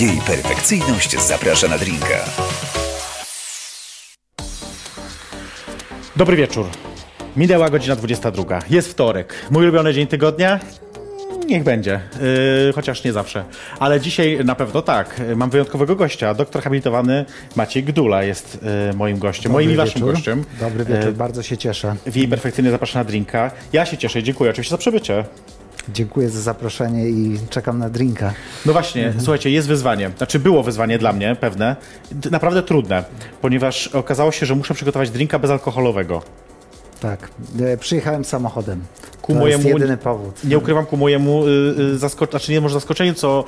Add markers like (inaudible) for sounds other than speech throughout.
Jej perfekcyjność zaprasza na drinka. Dobry wieczór. Minęła godzina 22. Jest wtorek. Mój ulubiony dzień tygodnia? Niech będzie, yy, chociaż nie zawsze. Ale dzisiaj na pewno tak. Mam wyjątkowego gościa. Doktor habilitowany Maciej Gdula jest yy, moim gościem, moim i waszym wieczór. gościem. Dobry wieczór, Yy, bardzo się cieszę. w jej perfekcyjnie zaprasza na drinka. Ja się cieszę i dziękuję oczywiście za przybycie. Dziękuję za zaproszenie i czekam na drinka. No właśnie, słuchajcie, jest wyzwanie. Znaczy było wyzwanie dla mnie, pewne. Naprawdę trudne, ponieważ okazało się, że muszę przygotować drinka bezalkoholowego. Tak, e, przyjechałem samochodem. Ku to mojemu- jest jedyny powód. Nie ukrywam ku mojemu y, y, zaskoczeniu, znaczy nie może zaskoczeniu, co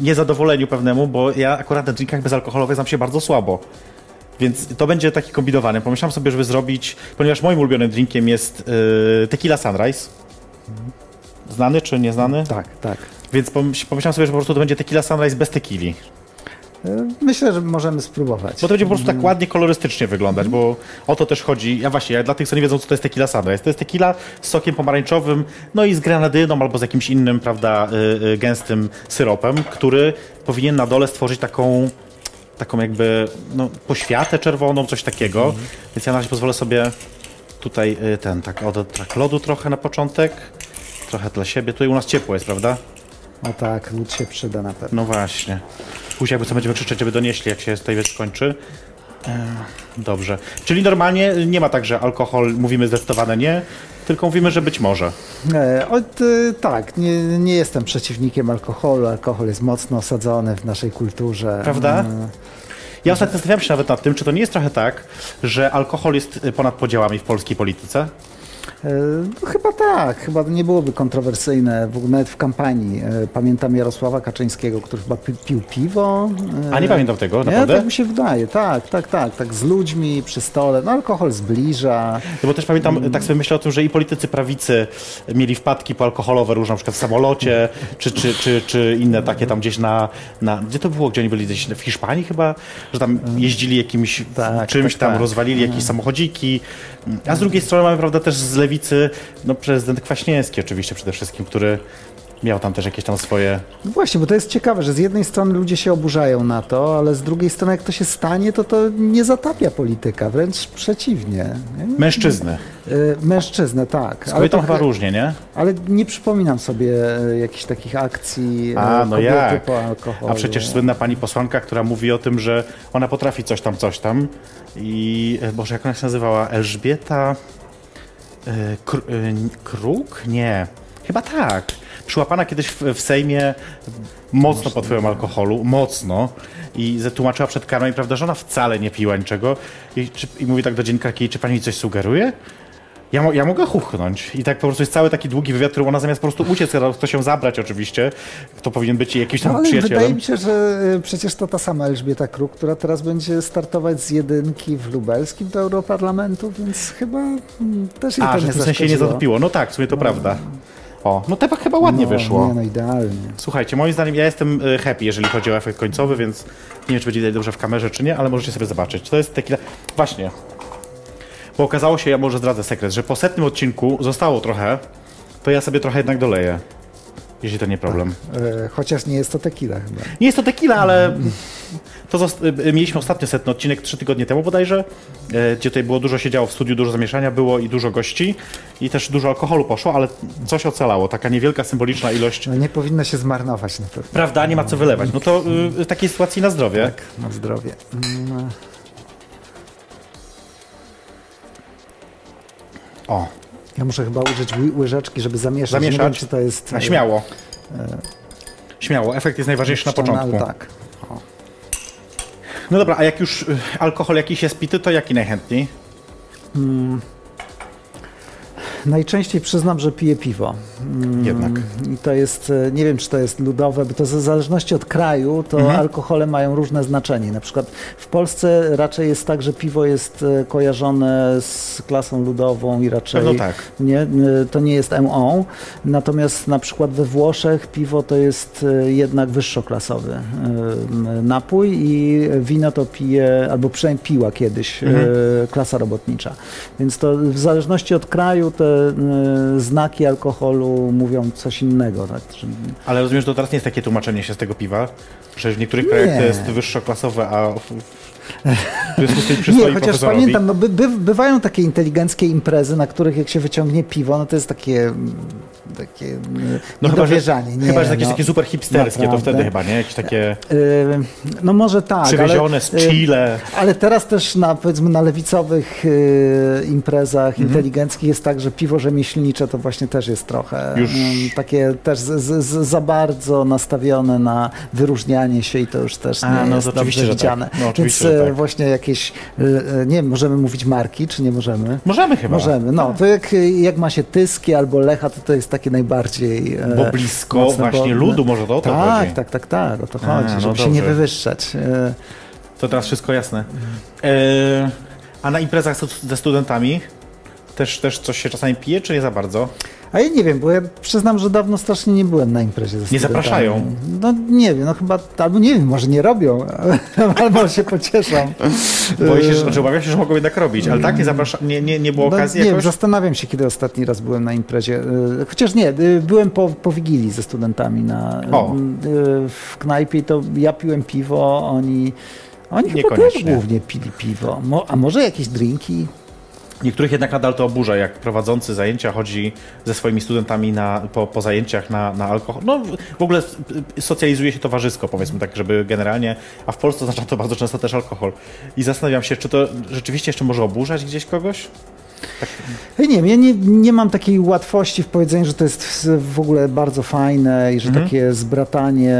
niezadowoleniu pewnemu, bo ja akurat na drinkach bezalkoholowych znam się bardzo słabo. Więc to będzie taki kombinowany. Pomyślałem sobie, żeby zrobić, ponieważ moim ulubionym drinkiem jest y, Tequila Sunrise. Znany czy nieznany? Tak, tak. Więc pomyś- pomyślałem sobie, że po prostu to będzie Tequila Sunrise bez tequili. E, Myślę, że możemy spróbować. Bo to będzie po prostu tak ładnie, kolorystycznie wyglądać, bo o to też chodzi. Ja właśnie, ja dla tych, co nie wiedzą, co to jest tequila sunrise. To jest tequila z sokiem pomarańczowym, no i z grenadyną albo z jakimś innym, prawda, y, y, gęstym syropem, który powinien na dole stworzyć taką, taką jakby, no, poświatę czerwoną, coś takiego. Więc ja na razie pozwolę sobie tutaj ten, tak, od tak lodu trochę na początek. Trochę dla siebie. Tutaj u nas ciepło jest, prawda? O tak, lód się przyda na pewno. No właśnie. Później jakby co będziemy krzyczeć, żeby donieśli, jak się tutaj wiesz skończy. E, Dobrze. Czyli normalnie nie ma tak, że alkohol mówimy zdecydowane nie, tylko mówimy, że być może. E, od, e, tak, nie, nie jestem przeciwnikiem alkoholu. Alkohol jest mocno osadzony w naszej kulturze. Prawda? E, Ja ostatnio zastanawiałem się nawet nad tym, czy to nie jest trochę tak, że alkohol jest y, ponad podziałami w polskiej polityce. E, No, chyba tak, chyba nie byłoby kontrowersyjne, w ogóle nawet w kampanii. E, Pamiętam Jarosława Kaczyńskiego, który chyba pi- pił piwo. e, A nie pamiętam tego, Nie, naprawdę? tak mi się wydaje, tak, tak, tak, tak, z ludźmi przy stole. No alkohol zbliża. No bo też pamiętam, tak sobie myślę o tym, że i politycy prawicy mieli wpadki po alkoholowe różne, na przykład w samolocie, czy, czy, czy, czy inne takie tam gdzieś na, na... Gdzie to było? Gdzie oni byli? Gdzieś w Hiszpanii chyba? Że tam jeździli jakimś Tak, czymś tak, tam, tak. rozwalili jakieś samochodziki. A z drugiej strony mamy, prawda, też z lewicy, no prezydent Kwaśniewski oczywiście przede wszystkim, który miał tam też jakieś tam swoje... No właśnie, bo to jest ciekawe, że z jednej strony ludzie się oburzają na to, ale z drugiej strony jak to się stanie, to to nie zatapia polityka, wręcz przeciwnie. nie? Mężczyzny. Y, Mężczyznę, tak. Z kobietą to chyba chy- różnie, nie? Ale nie przypominam sobie e, jakichś takich akcji e, A, no jak? po alkoholu. A przecież słynna pani posłanka, która mówi o tym, że ona potrafi coś tam, coś tam. I e, Boże, jak ona się nazywała? Elżbieta Kr- e, Kruk? Nie. Chyba tak. Przyłapana kiedyś w, w Sejmie mocno pod wpływem alkoholu, mocno. I zatłumaczyła przed kamerą, i prawda, że ona wcale nie piła niczego. I, czy, i mówi tak do dziennikarki, czy pani coś sugeruje? Ja, ja mogę chuchnąć. I tak po prostu jest cały taki długi wywiad, który ona zamiast po prostu uciec, chce się zabrać oczywiście, kto powinien być jej jakimś tam No, ale przyjacielem. wydaje mi się, że e, przecież to ta sama Elżbieta Kruk, która teraz będzie startować z jedynki w Lubelskim do Europarlamentu, więc chyba mm, też jej A, to że nie w tym sensie nie zatopiło. No tak, w sumie to prawda. O, no tak chyba ładnie no, wyszło. Nie, no idealnie. Słuchajcie, moim zdaniem ja jestem y, happy, jeżeli chodzi o efekt końcowy, więc nie wiem, czy będzie dobrze w kamerze, czy nie, ale możecie sobie zobaczyć. To jest tequila... Właśnie. Bo okazało się, ja może zdradzę sekret, że po setnym odcinku zostało trochę, to ja sobie trochę jednak doleję. Jeśli to nie problem. E, chociaż nie jest to tequila chyba. Nie jest to tequila, ale to zost- y, mieliśmy ostatnio setny odcinek trzy tygodnie temu bodajże, gdzie tutaj było dużo się działo w studiu, dużo zamieszania było i dużo gości i też dużo alkoholu poszło, ale coś ocalało, taka niewielka symboliczna ilość. No, nie powinno się zmarnować na pewno. Prawda, nie ma co wylewać. No to y, w takiej sytuacji na zdrowie. Tak, na zdrowie. Mm, O, Ja muszę chyba użyć ły- łyżeczki, żeby zamieszać. Zamieszać? Nie wiem, czy to jest... a śmiało. Śmiało, efekt jest najważniejszy na początku. tak. No dobra, a jak już y, alkohol jakiś jest pity, to jaki najchętniej? Najczęściej przyznam, że piję piwo. Mm, Jednak. I to jest, e, nie wiem czy to jest ludowe, bo to w zależności od kraju, to Mhm. alkohole mają różne znaczenie. Na przykład w Polsce raczej jest tak, że piwo jest e, kojarzone z klasą ludową i raczej Pewno tak. nie, e, to nie jest MO. Natomiast na przykład we Włoszech piwo to jest jednak wyższoklasowy napój i wino to pije, albo przynajmniej piła kiedyś Mhm. klasa robotnicza. Więc to w zależności od kraju te znaki alkoholu mówią coś innego. Tak? Ale rozumiem, że to teraz nie jest takie tłumaczenie się z tego piwa, że w niektórych krajach to Nie. jest wyższoklasowe, a (laughs) nie, chociaż pamiętam, no, by, by, bywają takie inteligenckie imprezy, na których jak się wyciągnie piwo, no to jest takie, takie No chyba, że, niedowierzanie. Nie, chyba, że jakieś no. takie super hipsterskie, to naprawdę. wtedy chyba, nie? Jakieś takie Y, No może tak, przywiezione ale, z y, Chile. Ale teraz też na, powiedzmy, na lewicowych y, imprezach Mhm. inteligenckich jest tak, że piwo rzemieślnicze to właśnie też jest trochę Już- ym, takie też z, z, z, za bardzo nastawione na wyróżnianie się i to już też nie A, no jest to oczywiście, dobrze że tak. widziane. No, oczywiście, Więc tak. właśnie jakieś, nie wiem, możemy mówić marki, czy nie możemy? Możemy chyba. Możemy, no. To jak, jak ma się Tyski albo Lecha, to to jest takie najbardziej... e, Bo blisko właśnie ludu, może to o to tak, chodzi. Tak, tak, tak, o to A, chodzi, no żeby się nie dobrze. wywyższać. E, To teraz wszystko jasne. E, a na imprezach ze studentami też, też coś się czasami pije, czy nie za bardzo? A ja nie wiem, bo ja przyznam, że dawno strasznie nie byłem na imprezie ze studentami. zapraszają? No nie wiem, no chyba, albo nie wiem, może nie robią, (laughs) albo się pocieszam. Boję się, że, znaczy obawiam się, że mogą jednak robić, ale tak nie, zaprasza, nie, nie, nie było no, okazji nie wiem, jakoś? zastanawiam się, kiedy ostatni raz byłem na imprezie. E, Chociaż nie, e, byłem po, po Wigilii ze studentami na, O. w knajpie to ja piłem piwo, oni, oni chyba też głównie pili piwo. Mo, a może jakieś drinki? Niektórych jednak nadal to oburza, jak prowadzący zajęcia chodzi ze swoimi studentami na, po, po zajęciach na, na alkohol. No w- ogóle y, socjalizuje się towarzysko, powiedzmy tak, żeby generalnie, a w Polsce oznacza to bardzo często też alkohol. I zastanawiam się, czy to rzeczywiście jeszcze może oburzać gdzieś kogoś? Ja nie wiem, ja nie, nie mam takiej łatwości w powiedzeniu, że to jest w ogóle bardzo fajne i że Mhm. takie zbratanie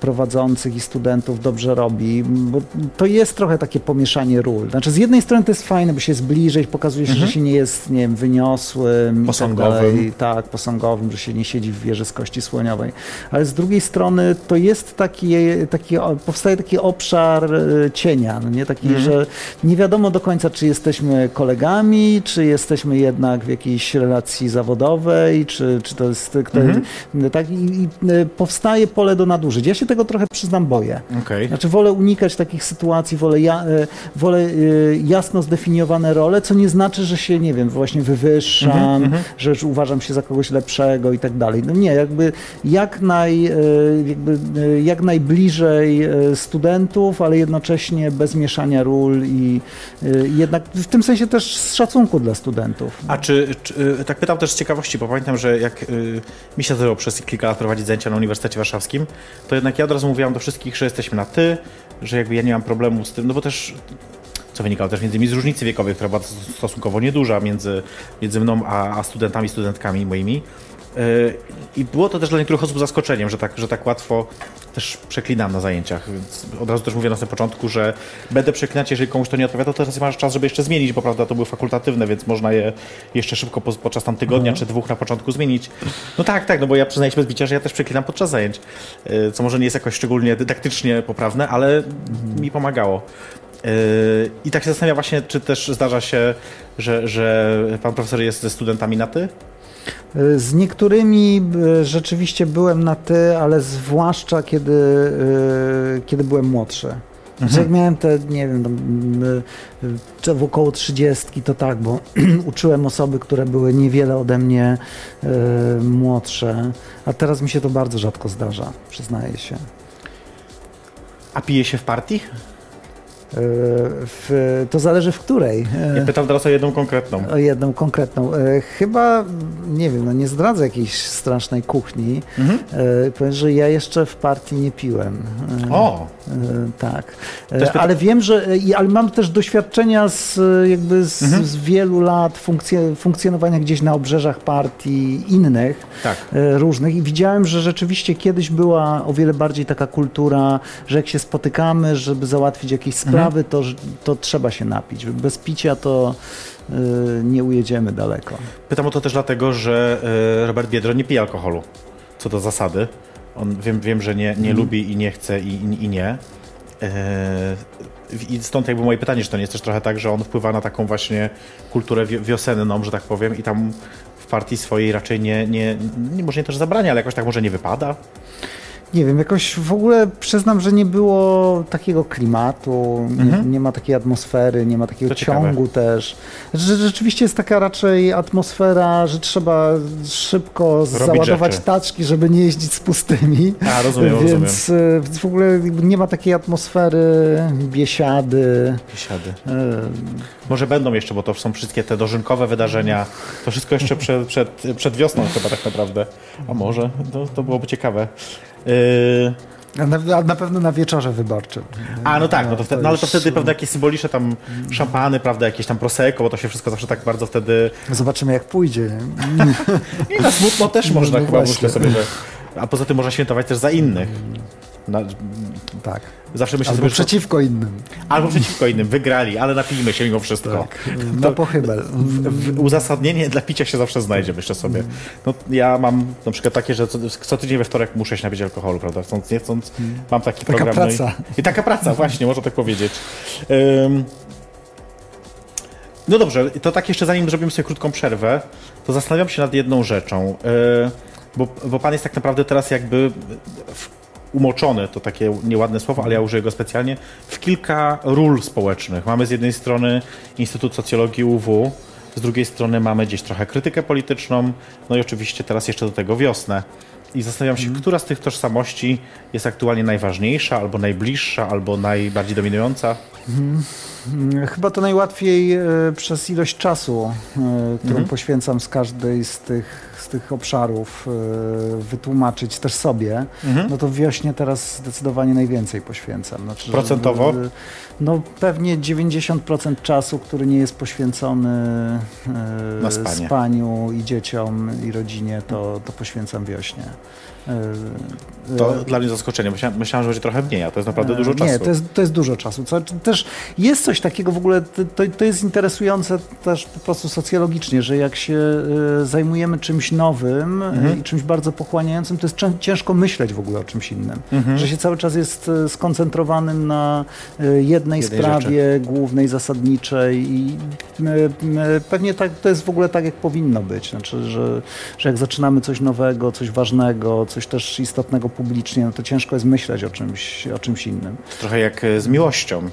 prowadzących i studentów dobrze robi, bo to jest trochę takie pomieszanie ról. Znaczy z jednej strony to jest fajne, bo się jest bliżej, pokazuje się, że się nie jest, nie wiem, wyniosłym i Posągowym. tak dalej. Tak, posągowym, że się nie siedzi w wieży z kości słoniowej. Ale z drugiej strony to jest taki, taki powstaje taki obszar e, cienia, no nie? Taki, że nie wiadomo do końca, czy jesteśmy kolegami, czy jesteśmy jednak w jakiejś relacji zawodowej, czy, czy to jest kto, tak, i, i e, powstaje pole do nadużyć. Ja się tego trochę przyznam boję. Okej. Znaczy wolę unikać takich sytuacji, wolę, ja, e, wolę e, jasno zdefiniowane role, co nie znaczy, że się, nie wiem, właśnie wywyższam, że już uważam się za kogoś lepszego i tak dalej. No nie, jakby jak, naj, jakby, jak najbliżej studentów, ale jednocześnie bez mieszania ról i jednak w tym sensie też z szacunku dla studentów. A czy, czy, y, tak pytam też z ciekawości, bo pamiętam, że jak y, mi się zdarzyło przez kilka lat prowadzić zajęcia na Uniwersytecie Warszawskim, to jednak ja od razu mówiłam do wszystkich, że jesteśmy na ty, że jakby ja nie mam problemu z tym, no bo też co wynikało też między innymi z różnicy wiekowej, która była stosunkowo nieduża między, między mną a, a studentami, studentkami moimi. Yy, I było to też dla niektórych osób zaskoczeniem, że tak, że tak łatwo też przeklinam na zajęciach, więc od razu też mówię na samym początku, że będę przeklinać, jeżeli komuś to nie odpowiada, to teraz masz czas, żeby jeszcze zmienić, bo prawda, to były fakultatywne, więc można je jeszcze szybko po, podczas tam tygodnia czy dwóch na początku zmienić. No tak, tak, no bo ja przyznaję się bez bicia, że ja też przeklinam podczas zajęć, yy, co może nie jest jakoś szczególnie dydaktycznie poprawne, ale mi pomagało. Yy, I tak się zastanawiam właśnie, czy też zdarza się, że, że pan profesor jest ze studentami na ty? Z niektórymi e, rzeczywiście byłem na ty, ale zwłaszcza kiedy, e, kiedy byłem młodszy. Znaczy jak miałem te, nie wiem, tam, e, czy w około trzydziestki, to tak, bo (clears throat) uczyłem osoby, które były niewiele ode mnie e, młodsze, a teraz mi się to bardzo rzadko zdarza, przyznaję się. A pije się w partii? E, W, to zależy w której. E, Ja pytam teraz o jedną konkretną. O jedną konkretną. E, chyba, nie wiem, no nie zdradzę jakiejś strasznej kuchni. Mhm. E, powiem, że ja jeszcze w partii nie piłem. E, O! e, tak. E, ale wiem, że, e, ale mam też doświadczenia z, e, jakby z, Mhm. z wielu lat funkcje, funkcjonowania gdzieś na obrzeżach partii innych Tak. e, różnych i widziałem, że rzeczywiście kiedyś była o wiele bardziej taka kultura, że jak się spotykamy, żeby załatwić jakieś Mhm. Sprawy, to, to trzeba się napić. Bez picia to e, nie ujedziemy daleko. Pytam o to też dlatego, że e, Robert Biedro nie pije alkoholu, co do zasady. On wiem, wiem że nie, nie lubi i nie chce i, i, i nie. E, I stąd jakby moje pytanie, czy to nie jest też trochę tak, że on wpływa na taką właśnie kulturę wi- wiosenną, że tak powiem, i tam w partii swojej raczej nie, nie, nie może nie to, że zabrania, ale jakoś tak może nie wypada. Nie wiem, jakoś w ogóle przyznam, że nie było takiego klimatu, nie, nie ma takiej atmosfery, nie ma takiego Mhm. To ciekawe. ciągu też. Że, rzeczywiście jest taka raczej atmosfera, że trzeba szybko załadować rzeczy. taczki, żeby nie jeździć z pustymi. A, rozumiem, więc, rozumiem. e, Więc w ogóle nie ma takiej atmosfery biesiady. Biesiady. e, Może będą jeszcze, bo to są wszystkie te dożynkowe wydarzenia. To wszystko jeszcze przed, przed, przed wiosną chyba tak naprawdę. A może? To, to byłoby ciekawe. Yy, na, na pewno na wieczorze wyborczym. A, no tak, no to wtedy, no ale to wtedy prawda, jakieś symboliczne tam szampany, prawda, jakieś tam prosecco, bo to się wszystko zawsze tak bardzo wtedy... Zobaczymy jak pójdzie. (laughs) I na smutno też można No chyba, myślę sobie, że... A poza tym można świętować też za innych. Na, Tak. zawsze myślę Albo sobie, że to, przeciwko innym. albo przeciwko innym, wygrali, ale napijmy się mimo wszystko. Tak. Na pochybel. W, w, uzasadnienie dla picia się zawsze znajdzie, myślę sobie. No, ja mam na przykład takie, że co, co tydzień we wtorek muszę się napić alkoholu, prawda? Chcąc, nie chcąc, mam taki Taka program. praca. No i, I taka praca, właśnie, można tak powiedzieć. Ym, no dobrze, to tak jeszcze zanim zrobimy sobie krótką przerwę, to zastanawiam się nad jedną rzeczą. Yy, bo, bo pan jest tak naprawdę teraz jakby w, umoczony, to takie nieładne słowo, ale ja użyję go specjalnie, w kilka ról społecznych. Mamy z jednej strony Instytut Socjologii UW, z drugiej strony mamy gdzieś trochę krytykę polityczną, no i oczywiście teraz jeszcze do tego wiosnę. I zastanawiam się, która z tych tożsamości jest aktualnie najważniejsza, albo najbliższa, albo najbardziej dominująca. Chyba to najłatwiej e, przez ilość czasu, e, którą Mhm. poświęcam z każdej z tych, z tych obszarów, e, wytłumaczyć też sobie. Mhm. No to wiośnie teraz zdecydowanie najwięcej poświęcam. Znaczy, że- Procentowo? No pewnie 90% czasu, który nie jest poświęcony e, spanie. spaniu i dzieciom i rodzinie, to, to poświęcam wiośnie. E, To e, dla mnie zaskoczenie. Myślałem, myślałem, że będzie trochę mniej, a to jest naprawdę dużo E, czasu. Nie, to jest, to jest dużo czasu. Co, też jest coś takiego w ogóle, to, to jest interesujące też po prostu socjologicznie, że jak się zajmujemy czymś nowym Mhm. i czymś bardzo pochłaniającym, to jest ciężko myśleć w ogóle o czymś innym. Mhm. Że się cały czas jest skoncentrowanym na e, jednej, Jednej sprawie głównej, zasadniczej i e, e, pewnie tak, to jest w ogóle tak, jak powinno być. Znaczy, że, że jak zaczynamy coś nowego, coś ważnego, coś też istotnego publicznie, no to ciężko jest myśleć o czymś, o czymś innym. Trochę jak e, z miłością.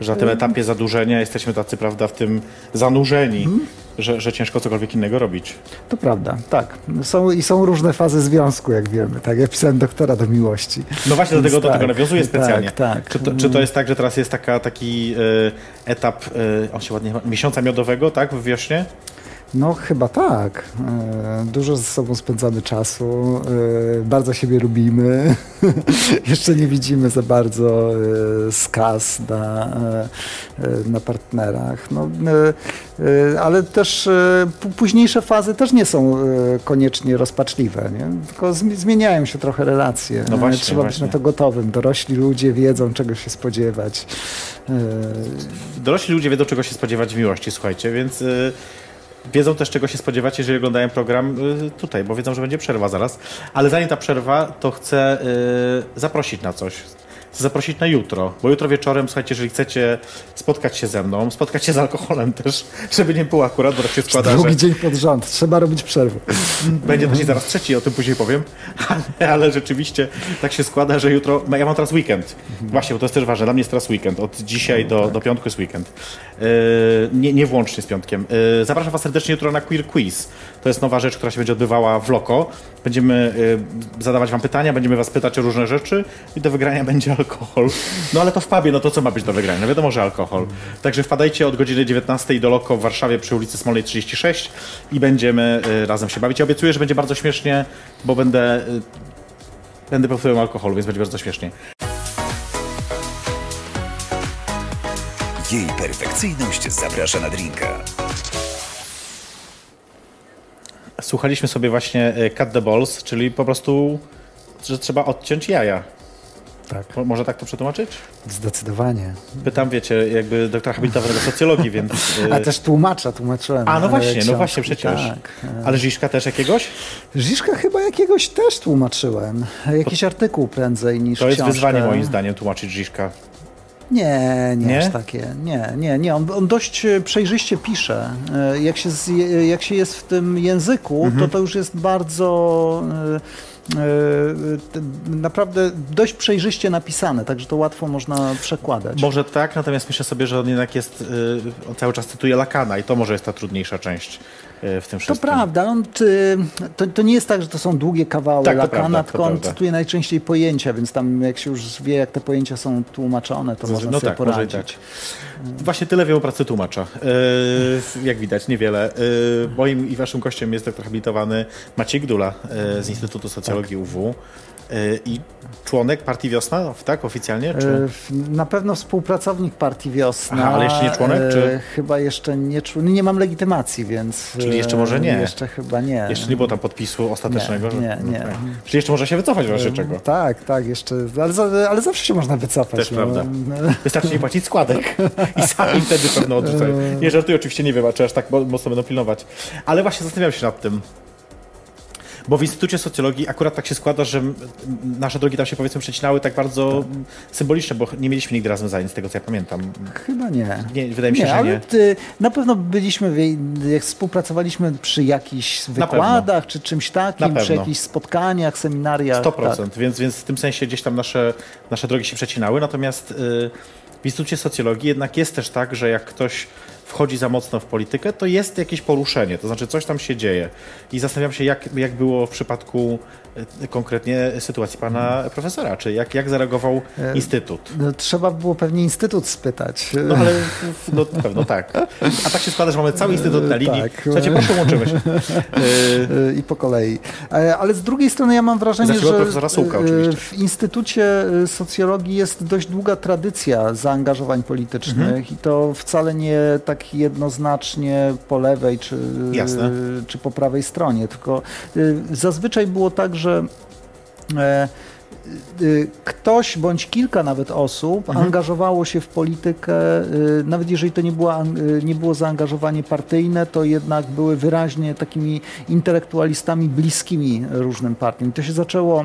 Że na tym etapie zadłużenia jesteśmy tacy, prawda, w tym zanurzeni, Mhm. Że, że ciężko cokolwiek innego robić. To prawda, tak. Są, I są różne fazy związku, jak wiemy. Tak, ja pisałem doktora do miłości. No właśnie do tego, do tak, tego nawiązuję specjalnie. Tak, tak. Czy, to, czy to jest tak, że teraz jest taka, taki e, etap, e, on się ładnie miesiąca miodowego, tak, w wiośnie? No chyba tak. E, Dużo ze sobą spędzamy czasu, e, bardzo siebie lubimy. (laughs) Jeszcze nie widzimy za bardzo e, skaz na, na partnerach. No, ale też późniejsze fazy też nie są koniecznie rozpaczliwe, nie? tylko zmi- zmieniają się trochę relacje. No właśnie, Trzeba być właśnie. na to gotowym. Dorośli ludzie wiedzą, czego się spodziewać. Dorośli ludzie wiedzą, czego się spodziewać w miłości, słuchajcie, więc wiedzą też, czego się spodziewać, jeżeli oglądają program y, tutaj, bo wiedzą, że będzie przerwa zaraz. Ale zanim ta przerwa, to chcę y, zaprosić na coś. Zaprosić na jutro, bo jutro wieczorem, słuchajcie, jeżeli chcecie spotkać się ze mną, spotkać się z alkoholem też, (laughs) żeby nie było akurat, bo tak się składa, że Drugi dzień pod rząd. Trzeba robić przerwę. będzie też i zaraz trzeci, o tym później powiem, (laughs) ale, ale rzeczywiście tak się składa, że jutro, ja mam teraz weekend. Właśnie, bo to jest też ważne, dla mnie jest teraz weekend, od dzisiaj do, do piątku jest weekend. Yy, nie, nie włącznie z piątkiem. Yy, zapraszam Was serdecznie jutro na Queer Quiz. To jest nowa rzecz, która się będzie odbywała w Loko. Będziemy yy, zadawać Wam pytania, będziemy Was pytać o różne rzeczy i do wygrania (laughs) będzie alkohol. No ale to w pubie, no to co ma być do wygrania? No wiadomo, że alkohol. Także wpadajcie od godziny 19 do Loko w Warszawie przy ulicy Smolnej 36 i będziemy yy, razem się bawić. Ja obiecuję, że będzie bardzo śmiesznie, bo będę... Yy, Będę pod alkoholu, więc będzie bardzo śmiesznie. Jej perfekcyjność zaprasza na drinka. Słuchaliśmy sobie właśnie e, Cut the Balls, czyli po prostu, że trzeba odciąć jaja. Tak, Mo- Może tak to przetłumaczyć? zdecydowanie. Pytam, wiecie, jakby doktora habilitowanego socjologii, więc... (laughs) e, A też tłumacza, tłumaczyłem. A, no właśnie, no książki, właśnie przecież. Tak. e. Ale Żiszka też jakiegoś? Żiszka chyba jakiegoś też tłumaczyłem. Jakiś artykuł prędzej niż To jest książkę. wyzwanie moim zdaniem tłumaczyć Żiszka. Nie, nie, Nie? aż takie. Nie, nie, nie. On, on dość e, przejrzyście pisze. E, Jak się, z, e, jak się jest w tym języku, Mhm. to to już jest bardzo naprawdę dość przejrzyście napisane, także to łatwo można przekładać. Może tak, natomiast myślę sobie, że on jednak jest, on cały czas cytuje Lakana i to może jest ta trudniejsza część w tym To wszystkim. prawda, on, ty, to, to nie jest tak, że to są długie kawały Tak, to Lakana, to tylko on cytuje najczęściej pojęcia, więc tam jak się już wie, jak te pojęcia są tłumaczone, to To można no sobie tak, poradzić. Właśnie tyle wiem o pracy tłumacza. Y, jak widać, niewiele. Y, moim i waszym gościem jest doktor habilitowany Maciej Gdula z Instytutu Socjologii UW y, i członek Partii Wiosna, tak, oficjalnie? Czy... E, Na pewno współpracownik partii Wiosna. Aha, ale jeszcze nie członek, e, czy- Chyba jeszcze nie członek. Nie mam legitymacji, więc. Czyli jeszcze może e, nie. Jeszcze chyba nie. Jeszcze nie było tam podpisu ostatecznego? Nie, nie, nie. Okej. Czyli jeszcze może się wycofać w razie czego? Tak, tak, jeszcze. Ale, ale zawsze się można wycofać. Też no. prawda. Wystarczy nie płacić składek (laughs) i sami wtedy pewno odrzucają. Nie żartuję, oczywiście nie wiem, czy aż tak mo- mocno będą pilnować. Ale właśnie zastanawiam się nad tym. Bo w Instytucie Socjologii akurat tak się składa, że nasze drogi tam się powiedzmy przecinały tak bardzo symbolicznie, bo nie mieliśmy nigdy razem zajęć, z tego co ja pamiętam. Chyba nie. Nie, wydaje mi się, że ale nie. Ty, na pewno byliśmy, jak współpracowaliśmy przy jakichś wykładach, czy czymś takim, przy jakichś spotkaniach, seminariach. 100%, Tak. więc, więc w tym sensie gdzieś tam nasze, nasze drogi się przecinały. Natomiast y, w Instytucie Socjologii jednak jest też tak, że jak ktoś wchodzi za mocno w politykę, to jest jakieś poruszenie, to znaczy coś tam się dzieje. I zastanawiam się, jak, jak było w przypadku y, konkretnie sytuacji pana profesora, czy jak, jak zareagował E, Instytut. No, trzeba było pewnie Instytut spytać. No ale no, na pewno tak. A tak się składa, że mamy cały Instytut na linii. Tak. Słuchajcie, proszę łączymy się. I po kolei. E, Ale z drugiej strony ja mam wrażenie, że Sułka w Instytucie Socjologii jest dość długa tradycja zaangażowań politycznych Mhm. i to wcale nie tak jednoznacznie po lewej czy, Jasne. czy po prawej stronie, tylko y, zazwyczaj było tak, że e, y, ktoś bądź kilka nawet osób Mhm. angażowało się w politykę, y, nawet jeżeli to nie, była, nie było zaangażowanie partyjne, to jednak były wyraźnie takimi intelektualistami bliskimi różnym partiom. To się zaczęło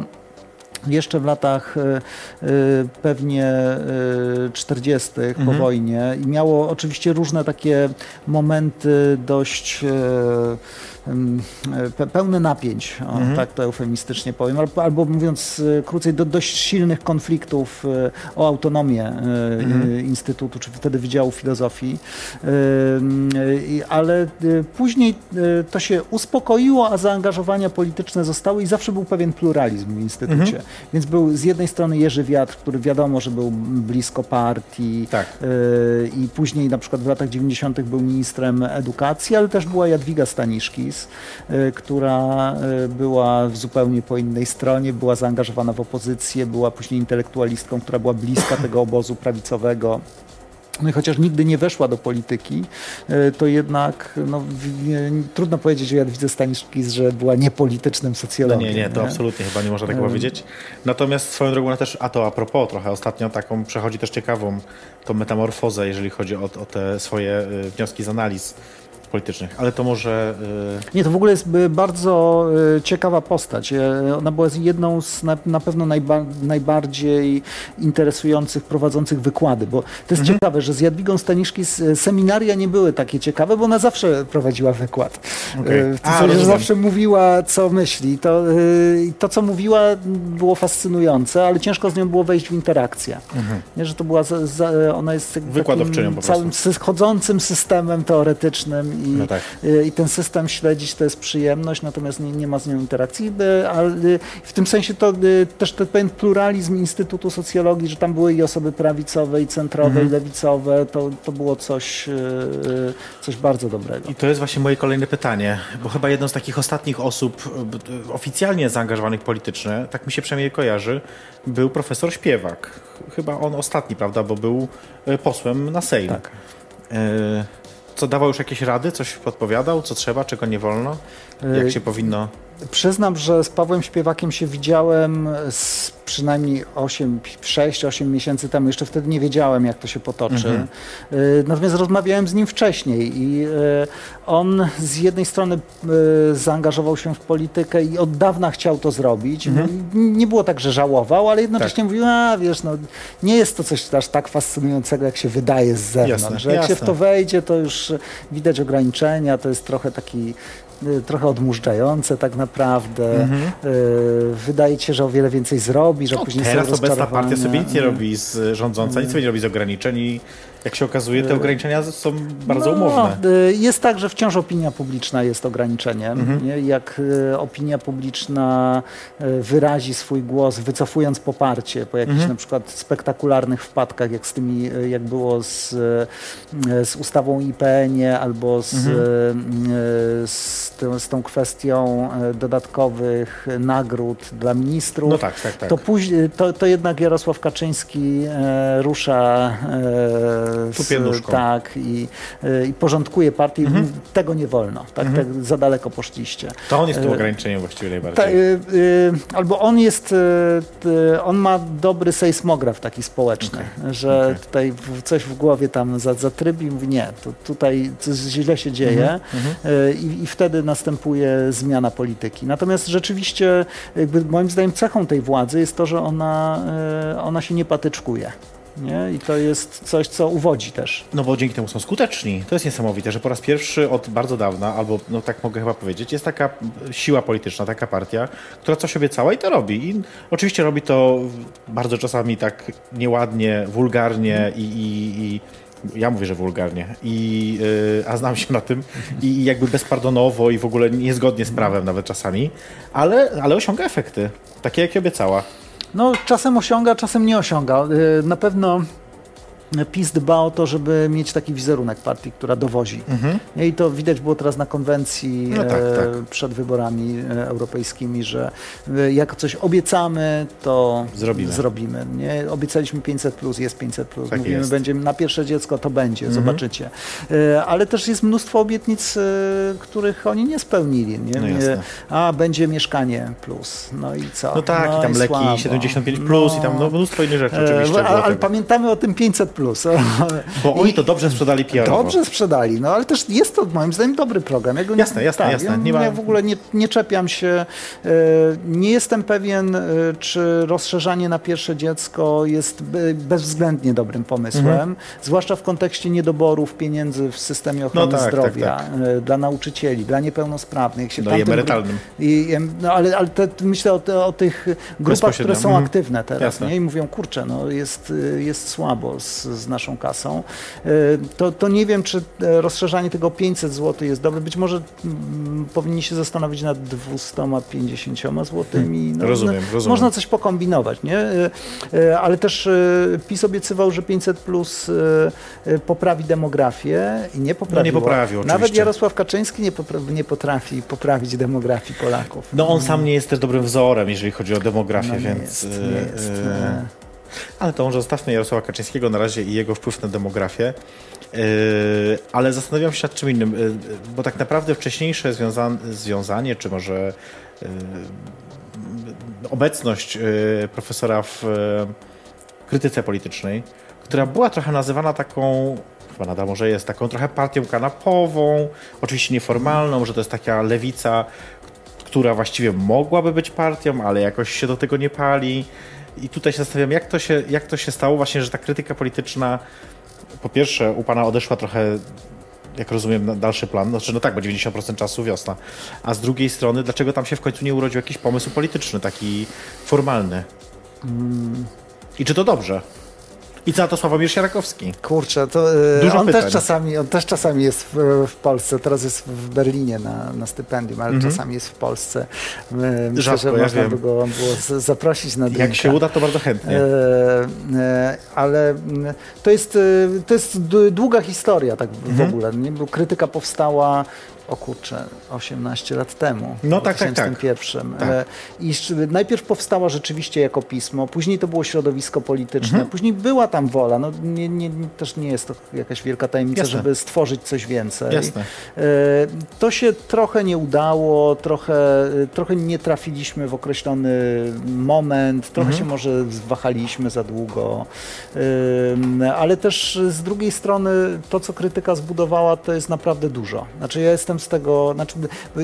jeszcze w latach y, y, pewnie y, 40. po Mhm. wojnie i miało oczywiście różne takie momenty dość y, ym, pe- pełne napięć, o, Mhm. tak to eufemistycznie powiem, albo, albo mówiąc y, krócej, do dość silnych konfliktów y, o autonomię y, Mhm. Instytutu, czy wtedy Wydziału Filozofii, ale później to się uspokoiło, a zaangażowania polityczne zostały i zawsze był pewien pluralizm w Instytucie. Mhm. Więc był z jednej strony Jerzy Wiatr, który wiadomo, że był blisko partii, Tak. i później na przykład w latach 90. był ministrem edukacji, ale też była Jadwiga Staniszkis, y, która y, była w zupełnie po innej stronie, była zaangażowana w opozycję, była później intelektualistką, która była bliska (coughs) tego obozu prawicowego. No i chociaż nigdy nie weszła do polityki, y, to jednak no, trudno powiedzieć o Jadwidze Staniszkis, że była niepolitycznym No socjologiem. nie, nie, to absolutnie chyba nie można tak powiedzieć. Natomiast swoją drogą ona też, a to a propos trochę ostatnio taką przechodzi też ciekawą tą metamorfozę, jeżeli chodzi o, o te swoje wnioski z analiz politycznych. Ale to może... Y, Nie, to w ogóle jest y, bardzo y, ciekawa postać. Ona była jedną z na, na pewno najba, najbardziej interesujących prowadzących wykłady, bo to jest ciekawe, że z Jadwigą Staniszki seminaria nie były takie ciekawe, bo ona zawsze prowadziła wykład. Y, tym A, sensie, zawsze mówiła, co myśli. To, to, co mówiła, było fascynujące, ale ciężko z nią było wejść w interakcję. Nie, że to była, za, za, ona jest Wykładowczynią całym chodzącym systemem teoretycznym i, No tak. y, i ten system śledzić to jest przyjemność, natomiast nie, nie ma z nią interakcji, y, ale y, w tym sensie to też ten pewien pluralizm Instytutu Socjologii, że tam były i osoby prawicowe, i centrowe, Mhm. i lewicowe, to, to było coś, coś bardzo dobrego. I to jest właśnie moje kolejne pytanie, bo chyba jedną z takich ostatnich osób oficjalnie zaangażowanych politycznie, tak mi się przynajmniej kojarzy, był profesor Śpiewak. Chyba on ostatni, prawda, bo był posłem na Sejm. Tak. Y, Co dawał już jakieś rady, coś podpowiadał, co trzeba, czego nie wolno? Jak się powinno... Przyznam, że z Pawłem Śpiewakiem się widziałem z przynajmniej 8, 6-8 miesięcy temu. Jeszcze wtedy nie wiedziałem, jak to się potoczy. Mhm. Y, natomiast rozmawiałem z nim wcześniej i y, on z jednej strony y, zaangażował się w politykę i od dawna chciał to zrobić. Mhm. Nie było tak, że żałował, ale jednocześnie tak. mówił, a wiesz, no, nie jest to coś aż tak fascynującego, jak się wydaje z zewnątrz. Jasne, że jak jasne. się w to wejdzie, to już widać ograniczenia, to jest trochę taki trochę odmurzające tak naprawdę. Mhm. Y, wydaje się, że o wiele więcej zrobi, że no, później Teraz obecna partia sobie nic nie robi z rządząca, nic sobie nie robi z ograniczeń i jak się okazuje, te ograniczenia są bardzo no, umowne. Y, jest tak, że wciąż opinia publiczna jest ograniczeniem. Mhm. Jak opinia publiczna wyrazi swój głos, wycofując poparcie po jakichś mhm. na przykład spektakularnych wpadkach, jak z tymi, jak było z, z ustawą IPN-ie albo z, mhm. z tą, z tą kwestią e, dodatkowych nagród dla ministrów, no tak, tak, tak. To, później, to, to jednak Jarosław Kaczyński e, rusza e, tak i, e, i porządkuje partię. Mhm. Tego nie wolno. Tak, mhm. tak, za daleko poszliście. To on jest tym e, ograniczeniem właściwie najbardziej. Ta, albo on jest, on ma dobry sejsmograf taki społeczny, okay. że okay. tutaj coś w głowie tam zatrybi i mówi nie, to tutaj coś źle się dzieje mhm. mhm. I, i wtedy następuje zmiana polityki. Natomiast rzeczywiście, jakby moim zdaniem, cechą tej władzy jest to, że ona, ona się nie patyczkuje. Nie? I to jest coś, co uwodzi też. No bo dzięki temu są skuteczni. To jest niesamowite, że po raz pierwszy od bardzo dawna, albo no tak mogę chyba powiedzieć, jest taka siła polityczna, taka partia, która coś obiecała i to robi. I oczywiście robi to bardzo czasami tak nieładnie, wulgarnie i, i, i ja mówię, że wulgarnie, I, yy, a znam się na tym i jakby bezpardonowo i w ogóle niezgodnie z prawem nawet czasami, ale, ale osiąga efekty, takie jakie obiecała. No czasem osiąga, czasem nie osiąga. Yy, na pewno PiS dba o to, żeby mieć taki wizerunek partii, która dowozi. Mhm. I to widać było teraz na konwencji no tak, e, tak. przed wyborami e, europejskimi, że e, jak coś obiecamy, to zrobimy. zrobimy nie? Obiecaliśmy 500, plus, jest 500, plus. tak mówimy, będzie na pierwsze dziecko, to będzie, mhm. zobaczycie. Ale też jest mnóstwo obietnic, których oni nie spełnili. Nie? No A będzie mieszkanie plus. No i co? No tak, no i tam i leki słabo. 75 plus no. i tam no, mnóstwo innych rzeczy oczywiście. Ale, ale pamiętamy o tym 500 plus. Bo oni to dobrze sprzedali PR. Dobrze sprzedali, no ale też jest to moim zdaniem dobry program. Ja jasne, jasne, tak, jasne. Nie ja, ma... ja w ogóle nie, nie czepiam się. E, nie jestem pewien, e, czy rozszerzanie na pierwsze dziecko jest bezwzględnie dobrym pomysłem, mhm. zwłaszcza w kontekście niedoborów pieniędzy w systemie no ochrony no tak, zdrowia tak, tak. Dla nauczycieli, dla niepełnosprawnych. Się no i emerytalnym. I, no, ale, ale te, myślę o, o tych grupach, które są mhm. aktywne teraz nie? i mówią, kurczę, no jest, jest słabo z, z naszą kasą, e, to, to nie wiem, czy e, rozszerzanie tego 500 zł jest dobre. Być może mm, powinni się zastanowić nad 250 zł. Hmm, no, rozumiem, no, rozumiem. Można coś pokombinować, nie? E, ale też PiS obiecywał, że 500 plus poprawi demografię i nie poprawiło. No nie poprawił, oczywiście. Nawet Jarosław Kaczyński nie, popra- nie potrafi poprawić demografii Polaków. No on sam nie jest też dobrym wzorem, jeżeli chodzi o demografię, no więc... Jest, nie jest. Ale to może zostawmy Jarosława Kaczyńskiego na razie i jego wpływ na demografię. Yy, ale zastanawiam się nad czym innym, yy, bo tak naprawdę wcześniejsze związanie, związanie czy może yy, obecność profesora w krytyce politycznej, która była trochę nazywana taką chyba nadal może jest taką trochę partią kanapową, oczywiście nieformalną, że to jest taka lewica, która właściwie mogłaby być partią, ale jakoś się do tego nie pali. I tutaj się zastanawiam, jak to się, jak to się stało właśnie, że ta krytyka polityczna po pierwsze u Pana odeszła trochę jak rozumiem, na dalszy plan. Znaczy, no tak, bo 90% czasu wiosna. A z drugiej strony, dlaczego tam się w końcu nie urodził jakiś pomysł polityczny, taki formalny? Mm. I czy to dobrze? I co to Sławomir Sierakowski? Kurczę, to e, Dużo on, pytań. też czasami, on też czasami jest w, w, Polsce, teraz jest w Berlinie na, na stypendium, ale -hmm. czasami jest w Polsce. E, myślę, Rzadko, że ja można by go było zaprosić na drinka. Jak się uda, to bardzo chętnie. E, ale to jest, to jest długa historia tak w -hmm. ogóle. Nie? Bo krytyka powstała o kurczę, 18 lat temu. No tak, tak, tak. 2001. Tak. I najpierw powstała rzeczywiście jako pismo, później to było środowisko polityczne, Mhm. później była tam wola. No, nie, nie, też nie jest to jakaś wielka tajemnica, Jasne. żeby stworzyć coś więcej. Jasne. E, To się trochę nie udało, trochę, e, trochę nie trafiliśmy w określony moment, trochę Mhm. się może wahaliśmy za długo, Ym, ale też z drugiej strony to, co krytyka zbudowała, to jest naprawdę dużo. Znaczy ja jestem z tego, znaczy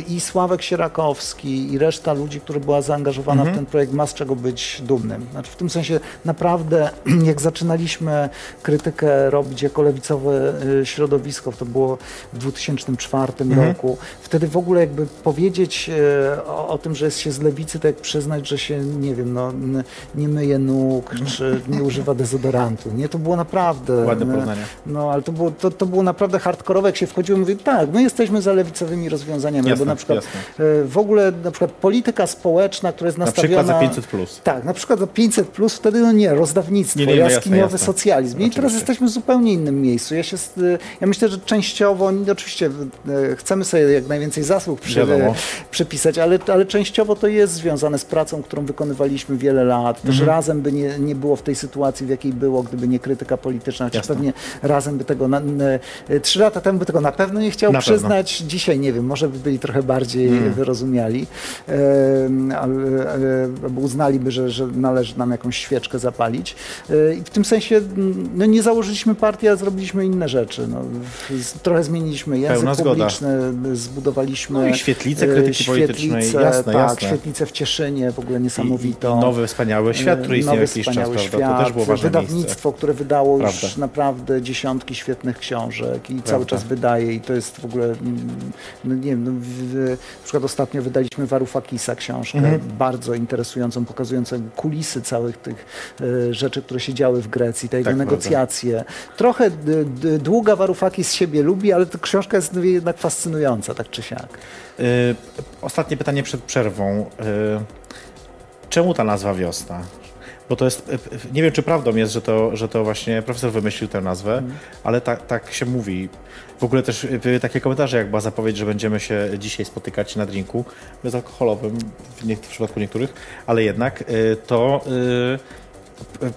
i Sławek Sierakowski i reszta ludzi, która była zaangażowana Mhm. w ten projekt ma z czego być dumnym. Znaczy w tym sensie naprawdę (clears throat) jak zaczynaliśmy krytykę robić jako lewicowe y, środowisko, to było w 2004 Mhm. roku, wtedy w ogóle jakby powiedzieć y, o, o tym, że jest się z lewicy, to jak przyznać, że się, nie wiem, no, nie myje nóg, czy nie używa dezodorantu. Nie, to było naprawdę... Ładne no, porównanie. no, ale to było, to, to było naprawdę hardkorowe, jak się wchodziło i mówię, tak, my jesteśmy za lewicowymi rozwiązaniami, Jasne, bo na przykład jasne. w ogóle na przykład polityka społeczna, która jest Na nastawiona... przykład za 500 plus. Tak, na przykład za 500 plus, wtedy no nie, rozdawnictwo, Nie, nie, no jasne, jasne. socjalizm. I teraz jesteśmy w zupełnie innym miejscu. Ja, się, ja myślę, że częściowo, oczywiście e, chcemy sobie jak najwięcej zasług przy, przypisać, ale, ale częściowo to jest związane z pracą, którą wykonywaliśmy wiele lat. Też Mhm. razem by nie, nie było w tej sytuacji, w jakiej było, gdyby nie krytyka polityczna, chociaż Jasne. pewnie razem by tego, na, e, trzy lata temu by tego na pewno nie chciał Na pewno. przyznać. Dzisiaj nie wiem, może by byli trochę bardziej Mm. wyrozumiali, e, ale, ale, albo uznaliby, że, że należy nam jakąś świeczkę zapalić. E, I w tym sensie mm, no, nie założyliśmy partii, a zrobiliśmy inne rzeczy. No, trochę zmieniliśmy język publiczny, zbudowaliśmy No i świetlicę e, krytyki politycznej, świetlicę, jasne, tak, jasne. świetlicę w Cieszynie, w ogóle niesamowitą. I nowy, wspaniały świat, który istniał Nowy, jakiś czas, prawda? Świat, to też było ważne Wydawnictwo, miejsce. które wydało już Prawda. naprawdę dziesiątki świetnych książek i cały Prawda. czas wydaje i to jest w ogóle, mm, no nie wiem, no, w, na przykład ostatnio wydaliśmy Warufakisa książkę, Mhm. bardzo interesującą, pokazującą kulisy całych tych e, rzeczy, które się działy w Grecji, te jego Tak, negocjacje. Trochę długa Warufakis z siebie lubi, ale ta książka jest jednak fascynująca, tak czy siak. Y, ostatnie pytanie przed przerwą. Y, czemu ta nazwa Wiosna? Bo to jest, y, y, nie wiem czy prawdą jest, że to, że to właśnie profesor wymyślił tę nazwę, Mhm. ale tak, tak się mówi. W ogóle też y, były takie komentarze, jak była zapowiedź, że będziemy się dzisiaj spotykać na drinku bezalkoholowym, w, nie, w przypadku niektórych, ale jednak y, to y, y,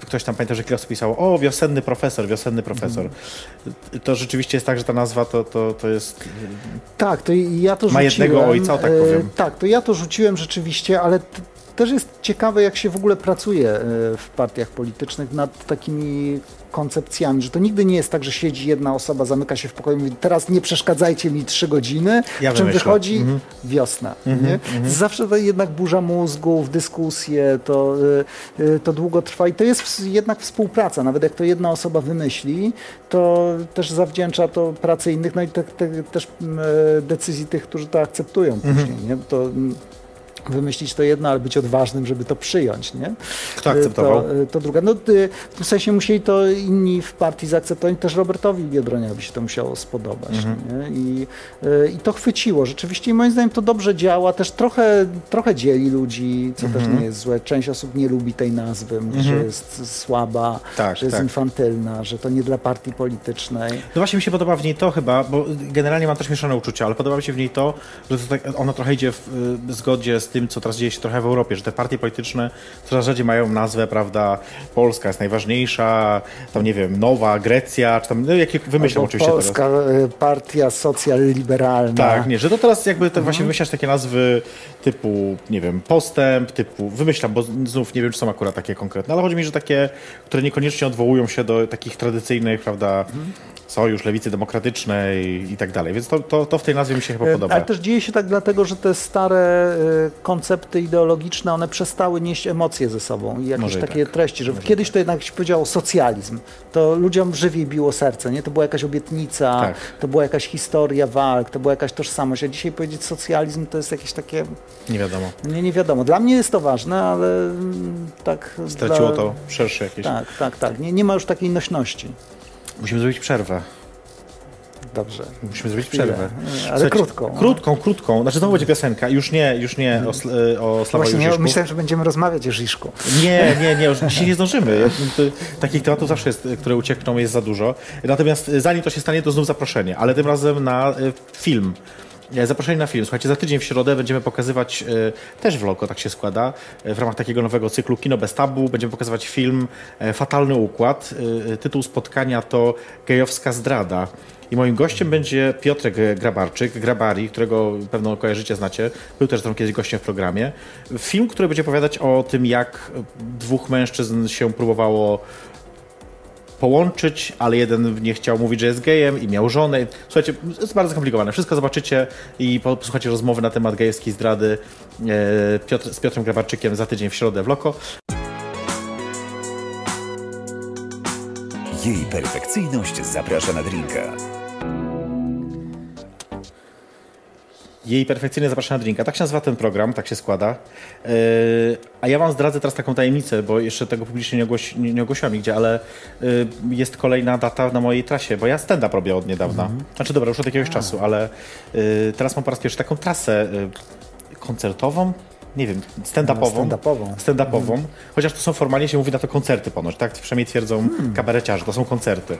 ktoś tam pamięta, że kilka osób pisało, o wiosenny profesor, wiosenny profesor. Mhm. To rzeczywiście jest tak, że ta nazwa to, to, to jest Tak, to i ja to Ma rzuciłem. jednego ojca, o tak e, powiem. Tak, to ja to rzuciłem rzeczywiście, ale też jest ciekawe, jak się w ogóle pracuje e, w partiach politycznych nad takimi koncepcjami, że to nigdy nie jest tak, że siedzi jedna osoba, zamyka się w pokoju i mówi, teraz nie przeszkadzajcie mi trzy godziny, Ja w czym wychodzi Mhm. wiosna. nie? Zawsze to jednak burza mózgów, dyskusje, to, e, e, to długo trwa i to jest jednak współpraca. Nawet jak to jedna osoba wymyśli, to też zawdzięcza to pracy innych, no i te, te, też m, e, decyzji tych, którzy to akceptują później. Nie? To, mm, wymyślić to jedno, ale być odważnym, żeby to przyjąć, nie? Kto akceptował? To, to druga. No, y, w tym sensie musieli to inni w partii zaakceptować, też Robertowi Biedroniowi się to musiało spodobać. Mhm. Nie? I, y, I to chwyciło. Rzeczywiście moim zdaniem to dobrze działa, też trochę, trochę dzieli ludzi, co też Mhm. nie jest złe. Część osób nie lubi tej nazwy, mówi, że jest słaba, Tak, że jest tak. infantylna, że to nie dla partii politycznej. No właśnie mi się podoba w niej to chyba, bo generalnie mam też mieszane uczucia, ale podoba mi się w niej to, że tak, ona trochę idzie w y, zgodzie z tym, co teraz dzieje się trochę w Europie, że te partie polityczne coraz rzadziej mają nazwę, prawda, Polska jest najważniejsza, tam nie wiem, Nowa, Grecja, czy tam, no jakie wymyślam oczywiście Polska teraz. y, Partia Socjal-Liberalna. Tak, nie, że to teraz jakby te Mhm. właśnie wymyślasz takie nazwy typu, nie wiem, postęp, typu, wymyślam, bo znów nie wiem, czy są akurat takie konkretne, ale chodzi mi, że takie, które niekoniecznie odwołują się do takich tradycyjnych, prawda, Mhm. Sojusz lewicy demokratycznej i tak dalej, więc to, to, to w tej nazwie mi się chyba podoba. Ale też dzieje się tak dlatego, że te stare e, koncepty ideologiczne, one przestały nieść emocje ze sobą i jakieś Może i takie tak. treści, że kiedyś to jednak się powiedziało socjalizm, to ludziom żywiej biło serce, nie? To była jakaś obietnica, Tak. to była jakaś historia walk, to była jakaś tożsamość, a dzisiaj powiedzieć socjalizm to jest jakieś takie, Nie wiadomo. nie, nie wiadomo. Dla mnie jest to ważne, ale mm, tak... Straciło dla... to szersze jakieś. Tak, tak, tak. Nie, nie ma już takiej nośności. Musimy zrobić przerwę. Dobrze. Musimy zrobić Chwilę. przerwę. Ale krótką. Krótką, krótką. Znaczy znowu będzie piosenka. Już nie, już nie o, sl- o Sławoju Właśnie ja Žižku. myślałem, że będziemy rozmawiać o Żiszku. Nie, (laughs) nie, nie, już dzisiaj nie zdążymy. Takich tematów zawsze jest, które uciekną, jest za dużo. Natomiast y, zanim to się stanie, to znów zaproszenie, ale tym razem na y, film. E, zaproszeni na film. Słuchajcie, za tydzień w środę będziemy pokazywać, e, też Loko, tak się składa, e, w ramach takiego nowego cyklu Kino bez tabu, będziemy pokazywać film Fatalny Układ. E, tytuł spotkania to Gejowska zdrada. I moim gościem będzie Piotrek Grabarczyk, Grabari, którego pewno kojarzycie, znacie. Był też tam kiedyś gościem w programie. Film, który będzie opowiadać o tym, jak dwóch mężczyzn się próbowało połączyć, ale jeden nie chciał mówić, że jest gejem i miał żonę. Słuchajcie, jest bardzo skomplikowane. Wszystko zobaczycie i posłuchajcie rozmowy na temat gejskiej zdrady e, Piotr, z Piotrem Grabarczykiem za tydzień w środę w Loko. Jej perfekcyjność zaprasza na drinka. Jej perfekcyjnie zaprasza na drinka. Tak się nazywa ten program, tak się składa. Yy, a ja wam zdradzę teraz taką tajemnicę, bo jeszcze tego publicznie nie, ogłosi, nie, nie ogłosiłam nigdzie, ale yy, jest kolejna data na mojej trasie, bo ja stand-up robię od niedawna. Mhm. Znaczy dobra, już od jakiegoś czasu, ale yy, teraz mam po raz pierwszy taką trasę koncertową, nie wiem, stand-upową. No, stand-upową. Stand-upową. Chociaż to są formalnie się mówi na to koncerty ponoć, tak? Przynajmniej twierdzą Hmm. kabareciarze, to są koncerty.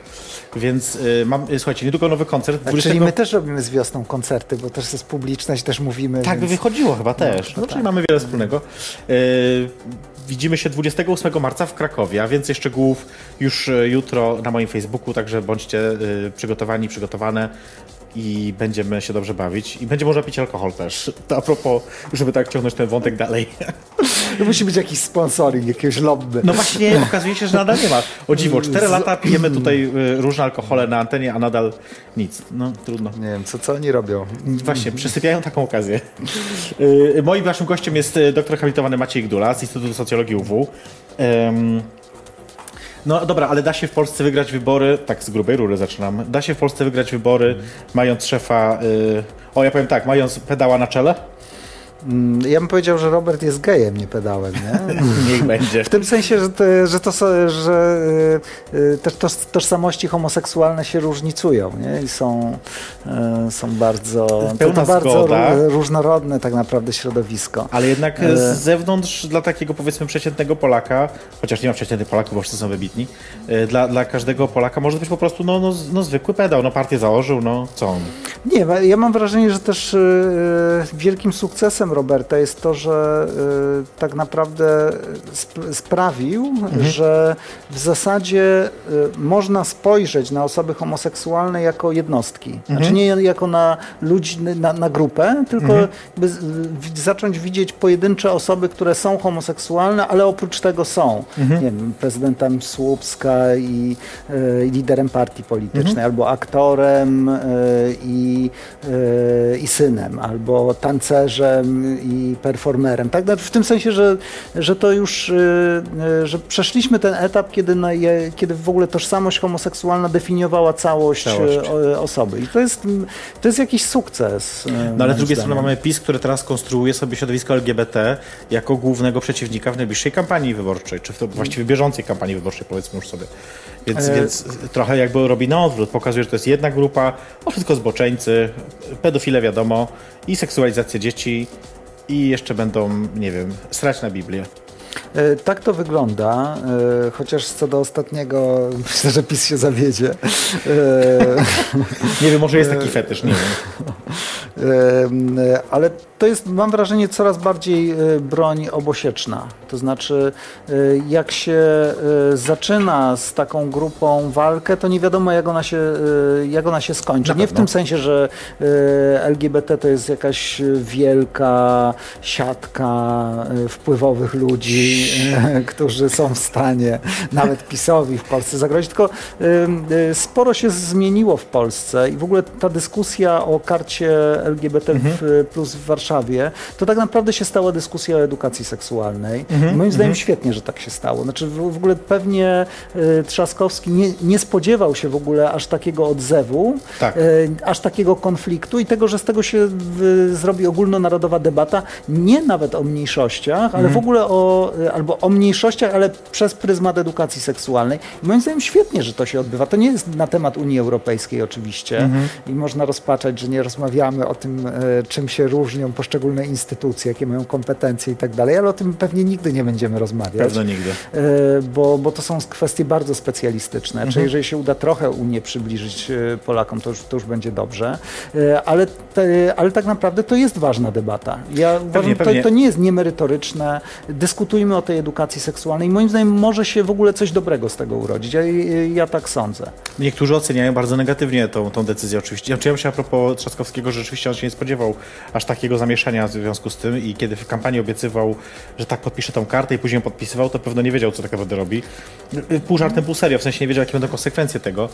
Więc yy, mam, yy, słuchajcie, niedługo nowy koncert. A 20 Czyli my też robimy z wiosną koncerty, bo też jest publiczność, też mówimy. tak by więc... wychodziło chyba też. No, czyli tak. mamy wiele wspólnego. Yy, widzimy się 28 marca w Krakowie, a więcej szczegółów już e, jutro na moim Facebooku, także bądźcie yy, przygotowani, przygotowane i będziemy się dobrze bawić. I będzie można pić alkohol też. To a propos, żeby tak ciągnąć ten wątek dalej. To (laughs) musi być jakiś sponsoring, jakiegoś lobby. No właśnie, okazuje się, że nadal nie ma. O dziwo, 4 lata pijemy tutaj y, różne alkohole na antenie, a nadal nic. No trudno. Nie wiem, co, co oni robią. Właśnie, przysypiają taką okazję. Y, Moim naszym gościem jest y, doktor habilitowany Maciej Gdula z Instytutu Socjologii UW. No dobra, ale da się w Polsce wygrać wybory, tak z grubej rury zaczynam, da się w Polsce wygrać wybory mając szefa, y, o ja powiem tak, mając pedała na czele? Mm, Ja bym powiedział, że Robert jest gejem, nie pedałem, nie? (laughs) Niech będzie. W tym sensie, że, te, że, to, że y, y, też toż, tożsamości homoseksualne się różnicują nie? i są, y, są bardzo, to, to bardzo różnorodne tak naprawdę środowisko. Ale jednak z zewnątrz dla takiego powiedzmy przeciętnego Polaka, chociaż nie ma przeciętnych Polaków, bo wszyscy są wybitni, dla, dla każdego Polaka może być po prostu no, no, no, zwykły pedał, no partię założył, no co on? Nie, ja mam wrażenie, że też wielkim sukcesem Roberta jest to, że y, tak naprawdę sp sprawił, że w zasadzie y, można spojrzeć na osoby homoseksualne jako jednostki. Znaczy nie jako na ludzi, na, na grupę, tylko z- w- zacząć widzieć pojedyncze osoby, które są homoseksualne, ale oprócz tego są. Nie wiem, prezydentem Słupska i y, liderem partii politycznej, albo aktorem y, i, y, i synem, albo tancerzem i performerem. Tak? W tym sensie, że, że to już, y, y, że przeszliśmy ten etap, kiedy, na kiedy w ogóle tożsamość homoseksualna definiowała całość, Całość. y, o- osoby. I to jest, to jest jakiś sukces. No ale z drugiej strony mamy PiS, który teraz konstruuje sobie środowisko LGBT jako głównego przeciwnika w najbliższej kampanii wyborczej, czy w to właściwie bieżącej kampanii wyborczej, powiedzmy już sobie. Więc, E- więc trochę jakby robi na odwrót, pokazuje, że to jest jedna grupa, o wszystko zboczeńcy, pedofile wiadomo i seksualizacja dzieci i jeszcze będą, nie wiem, srać na Biblię. E, Tak to wygląda, e, chociaż co do ostatniego (laughs) myślę, że PiS się zawiedzie. E, Nie wiem, może jest taki fetysz, nie wiem. Em, Ale to jest, mam wrażenie, coraz bardziej broń obosieczna. To znaczy, jak się zaczyna z taką grupą walkę, to nie wiadomo, jak ona się, jak ona się skończy. Nie w tym sensie, że LGBT to jest jakaś wielka siatka wpływowych ludzi, (laughs) którzy są w stanie nawet PiSowi w Polsce zagrozić, tylko e, sporo się zmieniło w Polsce i w ogóle ta dyskusja o karcie LGBT w, plus w Warszawie, to tak naprawdę się stała dyskusja o edukacji seksualnej. I moim zdaniem świetnie, że tak się stało. Znaczy w, w ogóle pewnie e, Trzaskowski nie, nie spodziewał się w ogóle aż takiego odzewu, Tak. e, aż takiego konfliktu i tego, że z tego się w, zrobi ogólnonarodowa debata, nie nawet o mniejszościach, ale w ogóle o, albo o mniejszościach, ale przez pryzmat edukacji seksualnej. I moim zdaniem świetnie, że to się odbywa. To nie jest na temat Unii Europejskiej oczywiście i można rozpaczać, że nie rozmawiamy o tym, e, czym się różnią poszczególne instytucje, jakie mają kompetencje i tak dalej, ale o tym pewnie nigdy nie będziemy rozmawiać. Pewno nigdy. E, Bo, bo to są kwestie bardzo specjalistyczne. Mhm. Czyli jeżeli się uda trochę Unię przybliżyć e, Polakom, to już, to już będzie dobrze. Ale, te, ale tak naprawdę to jest ważna debata. Ja uważam, to, pewnie. to nie jest niemerytoryczne. Dyskutujmy o tej edukacji seksualnej. Moim zdaniem może się w ogóle coś dobrego z tego urodzić. Ja, ja tak sądzę. Niektórzy oceniają bardzo negatywnie tą, tą decyzję oczywiście. Znaczy ja myślę a propos Trzaskowskiego, że rzeczywiście on się nie spodziewał aż takiego zamieszania w związku z tym i kiedy w kampanii obiecywał, że tak podpisze tą kartę i później ją podpisywał, to pewno nie wiedział, co tak naprawdę robi. Pół żartem, pół serio, w sensie nie wiedział, jakie będą konsekwencje tego.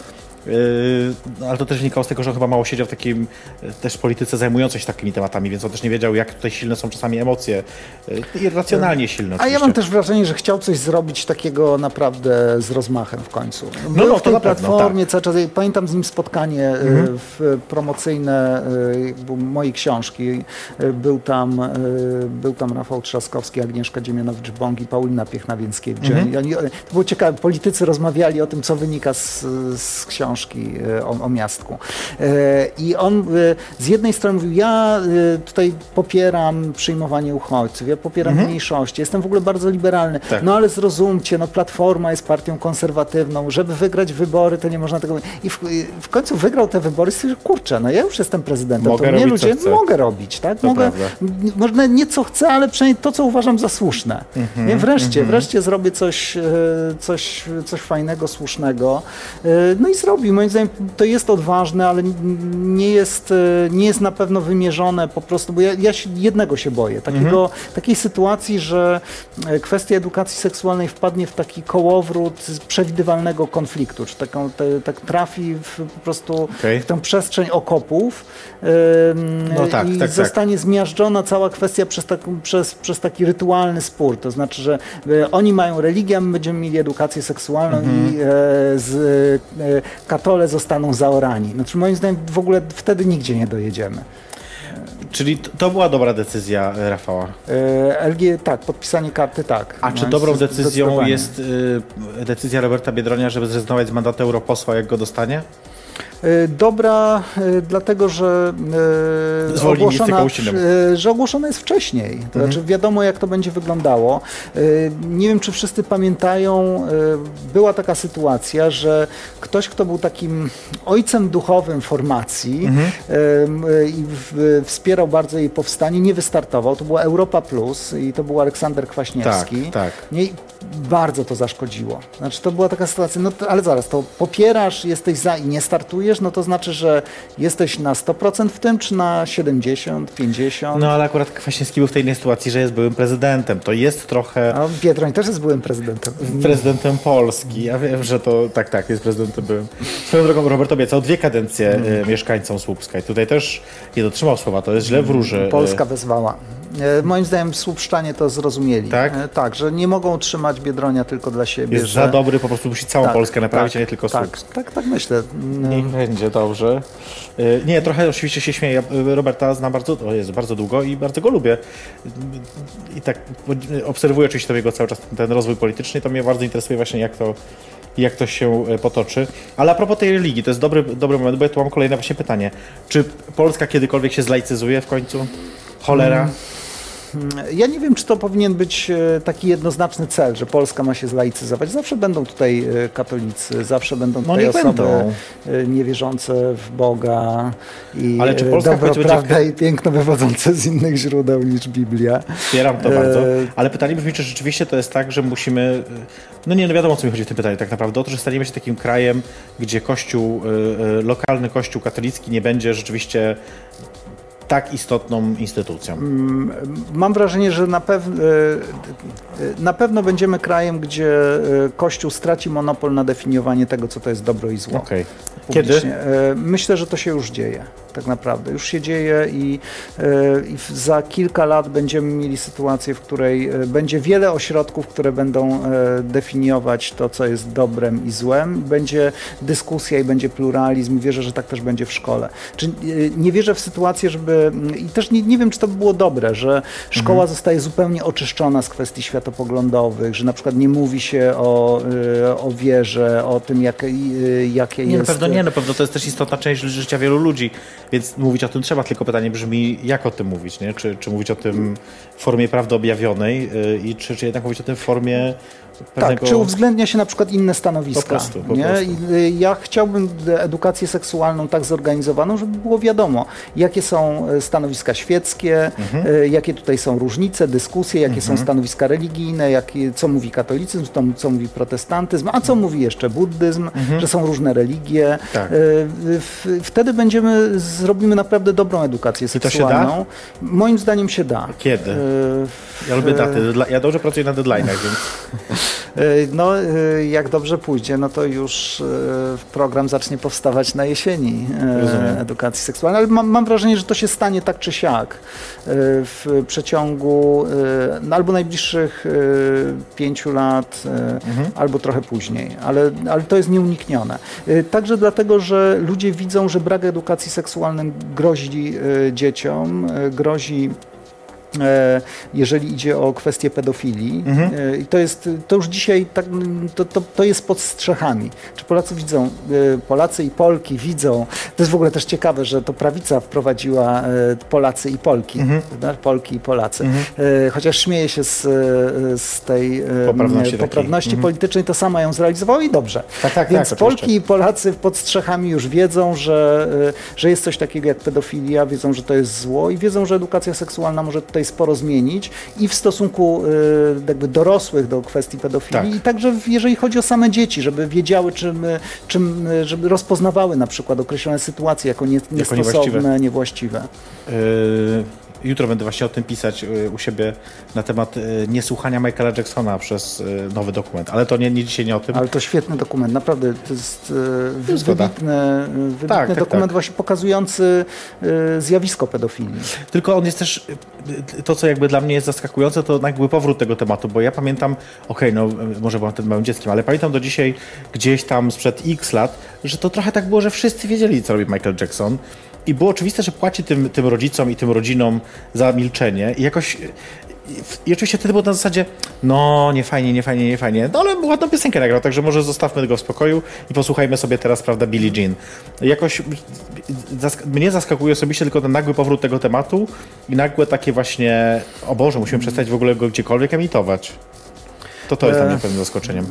Yy, ale to też wynikało z tego, że on chyba mało siedział w takim yy, też polityce zajmującej się takimi tematami, więc on też nie wiedział, jak tutaj silne są czasami emocje. Yy, irracjonalnie silne A oczywiście. ja mam też wrażenie, że chciał coś zrobić takiego naprawdę z rozmachem w końcu. Był no, w to tej na pewno, platformie cały czas. Pamiętam z nim spotkanie e, w promocyjne e, mojej książki. E, Był tam, e, był tam Rafał Trzaskowski, Agnieszka Dziemianowicz-Bąk i Paulina Piechna-Więckiewicz. Oni- To było ciekawe. Politycy rozmawiali o tym, co wynika z, z książki e, o, o miastku. E, I on e, z jednej strony mówił, ja tutaj popieram przyjmowanie uchodźców, ja popieram mniejszości, jestem w ogóle bardzo liberalny. Tak. No ale zrozumcie, no Platforma jest partią konserwatywną, żeby wygrać wybory, to nie można tego... I w, w końcu wygrał te wybory i stwierdził, kurczę, no ja już jestem prezydentem, Mogę to mnie ludzie chcę. mogę robić, tak? To mogę, prawda. może nie co chcę, ale przynajmniej to, co uważam za słuszne. Mhm, nie? Wreszcie, wreszcie zrobię coś, coś, coś fajnego, słusznego. No i zrobił. Moim zdaniem to jest odważne, ale nie jest, e, nie jest na pewno wymierzone po prostu, bo ja, ja się, jednego się boję. Takiego, Takiej sytuacji, że e, kwestia edukacji seksualnej wpadnie w taki kołowrót z przewidywalnego konfliktu, czy taką, te, tak trafi w, po prostu Okej. w tę przestrzeń okopów ym, No tak, i tak, tak. zostanie zmiażdżona cała kwestia przez, taką, przez, przez taki rytualny spór. To znaczy, że e, oni mają religię, a my będziemy mieli edukację seksualną Mhm. i e, z, e, katole zostaną zaorani. Znaczy, moim zdaniem w ogóle wtedy nigdzie nie dojedziemy. Czyli to była dobra decyzja e, Rafała. E, LG, tak, podpisanie karty, tak. A czy No, dobrą decyzją jest y, decyzja Roberta Biedronia, żeby zrezygnować z mandatu europosła, jak go dostanie? E, Dobra, e, dlatego że, e, ogłoszona, że ogłoszona jest wcześniej. To znaczy wiadomo, jak to będzie wyglądało. Nie wiem, czy wszyscy pamiętają, była taka sytuacja, że ktoś, kto był takim ojcem duchowym formacji Mhm. i wspierał bardzo jej powstanie, nie wystartował. To była Europa Plus i to był Aleksander Kwaśniewski. Tak, tak. Nie, bardzo to zaszkodziło. Znaczy to była taka sytuacja, no ale zaraz, to popierasz, jesteś za i nie startujesz, no to znaczy, że jesteś na 100% w tym, czy na 70, 50? No ale akurat Kwaśniewski był w tej innej sytuacji, że jest byłym prezydentem. To jest trochę A Biedroń też jest byłym prezydentem. prezydentem Polski. Ja wiem, że to tak, tak, jest prezydentem byłym. Swoją drogą Robert obiecał dwie kadencje Mm. y, mieszkańcom Słupska i tutaj też nie dotrzymał słowa, to jest źle wróży. Polska wezwała. E, Moim zdaniem Słupszczanie to zrozumieli. Tak? E, Tak, że nie mogą trzymać Biedronia tylko dla siebie. Jest że... za dobry, po prostu musi całą Tak, Polskę naprawić, tak, a nie tylko tak, Słupsk. tak, tak myślę. Niech będzie dobrze. Y, Nie, trochę oczywiście się śmieję. Roberta znam bardzo, o jest bardzo długo i bardzo go lubię. I tak obserwuję oczywiście to jego cały czas ten rozwój polityczny i to mnie bardzo interesuje właśnie jak to, jak to się potoczy. Ale a propos tej religii, to jest dobry, dobry moment, bo ja tu mam kolejne właśnie pytanie. Czy Polska kiedykolwiek się zlaicyzuje w końcu? Cholera? Ja nie wiem, czy to powinien być e, taki jednoznaczny cel, że Polska ma się zlaicyzować. Zawsze będą tutaj e, katolicy, zawsze będą tutaj niech osoby będą. e, niewierzące w Boga i Ale czy Polska dobro, końcu będzie- prawda i piękno wywodzące z innych źródeł niż Biblia. Wspieram to bardzo. Ale pytanie brzmi, czy rzeczywiście to jest tak, że musimy. No nie, no wiadomo o co mi chodzi w tym pytaniu tak naprawdę. O to, że staniemy się takim krajem, gdzie kościół, lokalny kościół katolicki nie będzie rzeczywiście tak istotną instytucją. Mam wrażenie, że na, pew- e, e, na pewno będziemy krajem, gdzie e, Kościół straci monopol na definiowanie tego, co to jest dobro i zło. Okej. Kiedy? Myślę, że to się już dzieje, tak naprawdę. Już się dzieje i, e, i za kilka lat będziemy mieli sytuację, w której e, będzie wiele ośrodków, które będą e, definiować to, co jest dobrem i złem. Będzie dyskusja i będzie pluralizm. Wierzę, że tak też będzie w szkole. Czy, nie wierzę w sytuację, żeby... I też nie, nie wiem, czy to by było dobre, że szkoła Mhm. zostaje zupełnie oczyszczona z kwestii światopoglądowych, że na przykład nie mówi się o, o wierze, o tym, jak, e, jakie Nie, na jest... pewno nie, na pewno to jest też istotna część życia wielu ludzi. Więc mówić o tym trzeba, tylko pytanie brzmi, jak o tym mówić, nie? Czy, czy mówić o tym w formie prawdy objawionej yy, i czy, czy jednak mówić o tym w formie pewnego... Tak, czy uwzględnia się na przykład inne stanowiska. Po prostu, po nie? prostu. Y, ja chciałbym edukację seksualną tak zorganizowaną, żeby było wiadomo, jakie są y, stanowiska świeckie, Mhm. y, jakie tutaj są różnice, dyskusje, jakie są stanowiska religijne, jakie, co mówi katolicyzm, co, co mówi protestantyzm, a co mówi jeszcze buddyzm, że są różne religie. Mhm. Tak. Wtedy będziemy, zrobimy naprawdę dobrą edukację I to się seksualną. Moim zdaniem się da. Kiedy? Ja lubię daty. Ja dobrze pracuję na deadline'ach, więc (laughs) No, e, jak dobrze pójdzie, no to już e, program zacznie powstawać na jesieni e, Rozumiem. edukacji seksualnej, ale mam, mam wrażenie, że to się stanie tak czy siak e, w przeciągu e, no, albo najbliższych e, pięciu lat, e, albo trochę później, ale, ale to jest nieuniknione. E, Także dlatego, że ludzie widzą, że brak edukacji seksualnej grozi e, dzieciom, e, grozi e, jeżeli idzie o kwestię pedofilii. E, I to jest, to już dzisiaj tak, to, to, to jest pod strzechami. Czy Polacy widzą, e, Polacy i Polki widzą, to jest w ogóle też ciekawe, że to prawica wprowadziła e, Polacy i Polki, prawda? Polki i Polacy. E, Chociaż śmieje się z, e, z tej e, Poprawności e, poprawności politycznej, to sama ją zrealizowała i dobrze. Tak, tak, Więc tak, Polki i Polacy pod strzechami już wiedzą, że, że jest coś takiego jak pedofilia, wiedzą, że to jest zło i wiedzą, że edukacja seksualna może tutaj sporo zmienić i w stosunku y, jakby dorosłych do kwestii pedofilii Tak. i także jeżeli chodzi o same dzieci, żeby wiedziały, czym, y, czym y, żeby rozpoznawały na przykład określone sytuacje jako nie, niestosowne, niewłaściwe. niewłaściwe. Yy, Jutro będę właśnie o tym pisać yy, u siebie na temat yy, niesłuchania Michaela Jacksona przez yy, nowy dokument, ale to nie, nie dzisiaj nie o tym. Ale to świetny dokument, naprawdę to jest y, wybitny, y, wybitny Tak, tak, dokument tak. właśnie pokazujący y, zjawisko pedofilii. Tylko on jest też, y, to co jakby dla mnie jest zaskakujące, to jakby powrót tego tematu, bo ja pamiętam, okej, no y, może byłam wtedy małym dzieckiem, ale pamiętam do dzisiaj gdzieś tam sprzed x lat, że to trochę tak było, że wszyscy wiedzieli, co robi Michael Jackson. I było oczywiste, że płaci tym, tym rodzicom i tym rodzinom za milczenie. I jakoś. I, oczywiście wtedy było na zasadzie, no nie fajnie, nie fajnie, nie fajnie. No ale ładną piosenkę nagrał, także może zostawmy go w spokoju i posłuchajmy sobie teraz, prawda, Billie Jean. Jakoś zask- mnie zaskakuje osobiście tylko ten nagły powrót tego tematu i nagłe takie właśnie, o Boże, musimy przestać w ogóle go gdziekolwiek emitować. To to jest dla mnie pewnym zaskoczeniem.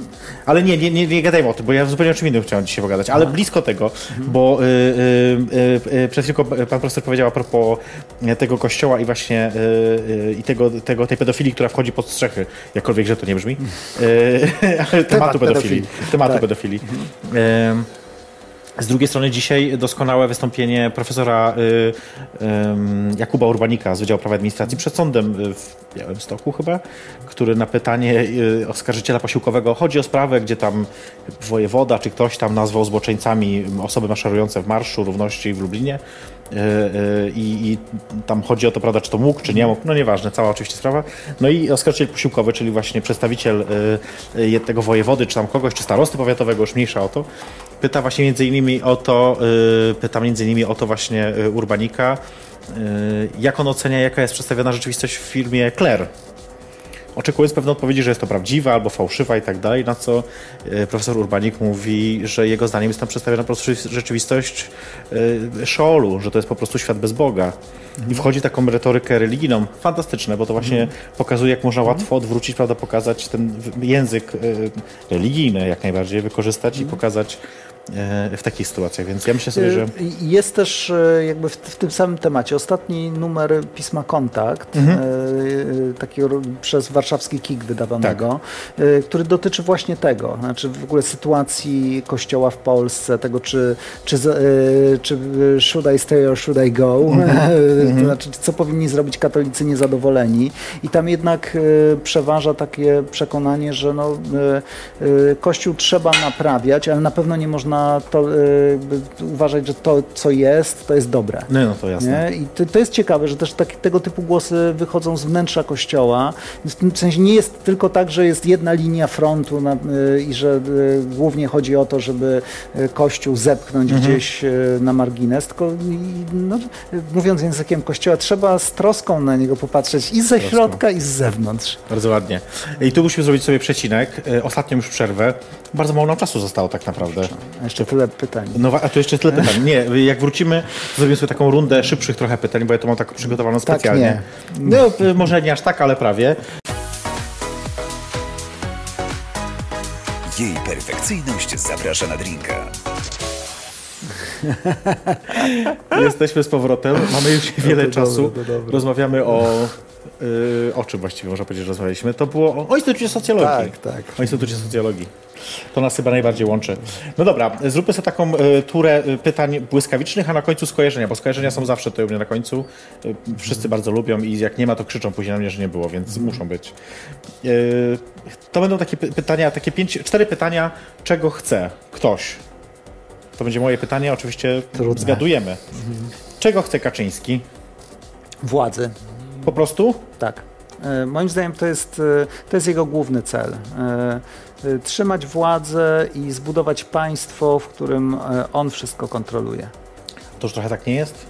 Ale nie, nie, nie, nie gadajmy o tym, bo ja zupełnie o czym innym chciałem dzisiaj pogadać. Ale blisko tego, bo y, y, y, y, przed chwilką pan profesor powiedział a propos e, tego kościoła i właśnie y, i tego, tego, tej pedofilii, która wchodzi pod strzechy. Jakkolwiek, że to nie brzmi. Y, (laughs) ale tematu pedofilii. pedofilii. Tematu Tak. pedofilii. Z drugiej strony dzisiaj doskonałe wystąpienie profesora y, ym, Jakuba Urbanika z Wydziału Prawa Administracji przed sądem y, w Białymstoku chyba, który na pytanie y, oskarżyciela posiłkowego chodzi o sprawę, gdzie tam wojewoda czy ktoś tam nazwał zboczeńcami osoby maszerujące w Marszu Równości w Lublinie. y, y, i, i tam chodzi o to, prawda, czy to mógł, czy nie mógł, no nieważne, cała oczywiście sprawa. No i oskarżyciel posiłkowy, czyli właśnie przedstawiciel y, tego wojewody, czy tam kogoś, czy starosty powiatowego, już mniejsza o to, pyta właśnie między innymi o to, pyta między innymi o to właśnie Urbanika, jak on ocenia, jaka jest przedstawiona rzeczywistość w firmie Claire. Oczekując pewnej odpowiedzi, że jest to prawdziwa albo fałszywa i tak dalej, na co y, profesor Urbanik mówi, że jego zdaniem jest tam przedstawiona po prostu rzeczywistość y, Szeolu, że to jest po prostu świat bez Boga. I wchodzi taką retorykę religijną. Fantastyczne, bo to właśnie pokazuje, jak można łatwo odwrócić, prawda, pokazać ten język y, religijny jak najbardziej, wykorzystać i pokazać y, w takich sytuacjach. Więc ja myślę sobie, że... Y, Jest też y, jakby w, w tym samym temacie ostatni numer pisma Kontakt, Mhm. takiego przez warszawski KIK wydawanego, Tak. który dotyczy właśnie tego, znaczy w ogóle sytuacji kościoła w Polsce, tego czy, czy, czy should I stay or should I go, Mhm. (laughs) to znaczy co powinni zrobić katolicy niezadowoleni i tam jednak przeważa takie przekonanie, że no, kościół trzeba naprawiać, ale na pewno nie można to, y, uważać, że to co jest, to jest dobre. No, no to jasne. Nie? I to, to jest ciekawe, że też tak, tego typu głosy wychodzą z wnętrza kościoła. W tym sensie nie jest tylko tak, że jest jedna linia frontu na, y, i że y, głównie chodzi o to, żeby y, kościół zepchnąć Mhm. gdzieś y, na margines, tylko no, y, mówiąc językiem kościoła, trzeba z troską na niego popatrzeć i ze Troską. środka, i z zewnątrz. Bardzo ładnie. I tu musimy zrobić sobie przecinek. E, Ostatnią już przerwę. Bardzo mało nam czasu zostało tak naprawdę. A jeszcze tyle pytań. No, a tu jeszcze tyle pytań. Nie, jak wrócimy, zrobimy sobie taką rundę szybszych trochę pytań, bo ja to mam taką przygotowaną Tak, specjalnie. No, y, może nie aż tak, ale prawie. Jej perfekcyjność zaprasza na drinka. (laughs) Jesteśmy z powrotem, mamy już wiele to czasu. dobre. Rozmawiamy o... y, o czym właściwie można powiedzieć, że rozmawialiśmy? To było o, o Instytucie Socjologii. Tak, tak. O Instytucie Socjologii. To nas chyba najbardziej łączy. No dobra, zróbmy sobie taką y, turę y, pytań błyskawicznych, a na końcu skojarzenia, bo skojarzenia są zawsze tutaj u mnie na końcu. Y, wszyscy bardzo lubią i jak nie ma, to krzyczą później na mnie, że nie było, więc muszą być. Y, to będą takie py- pytania, takie pięć, cztery pytania, czego chce ktoś. To będzie moje pytanie, oczywiście Trudne. zgadujemy. Czego chce Kaczyński? Władzy. Po prostu? Tak. E, Moim zdaniem to jest, e, to jest jego główny cel. E, Trzymać władzę i zbudować państwo, w którym on wszystko kontroluje. To już trochę tak nie jest?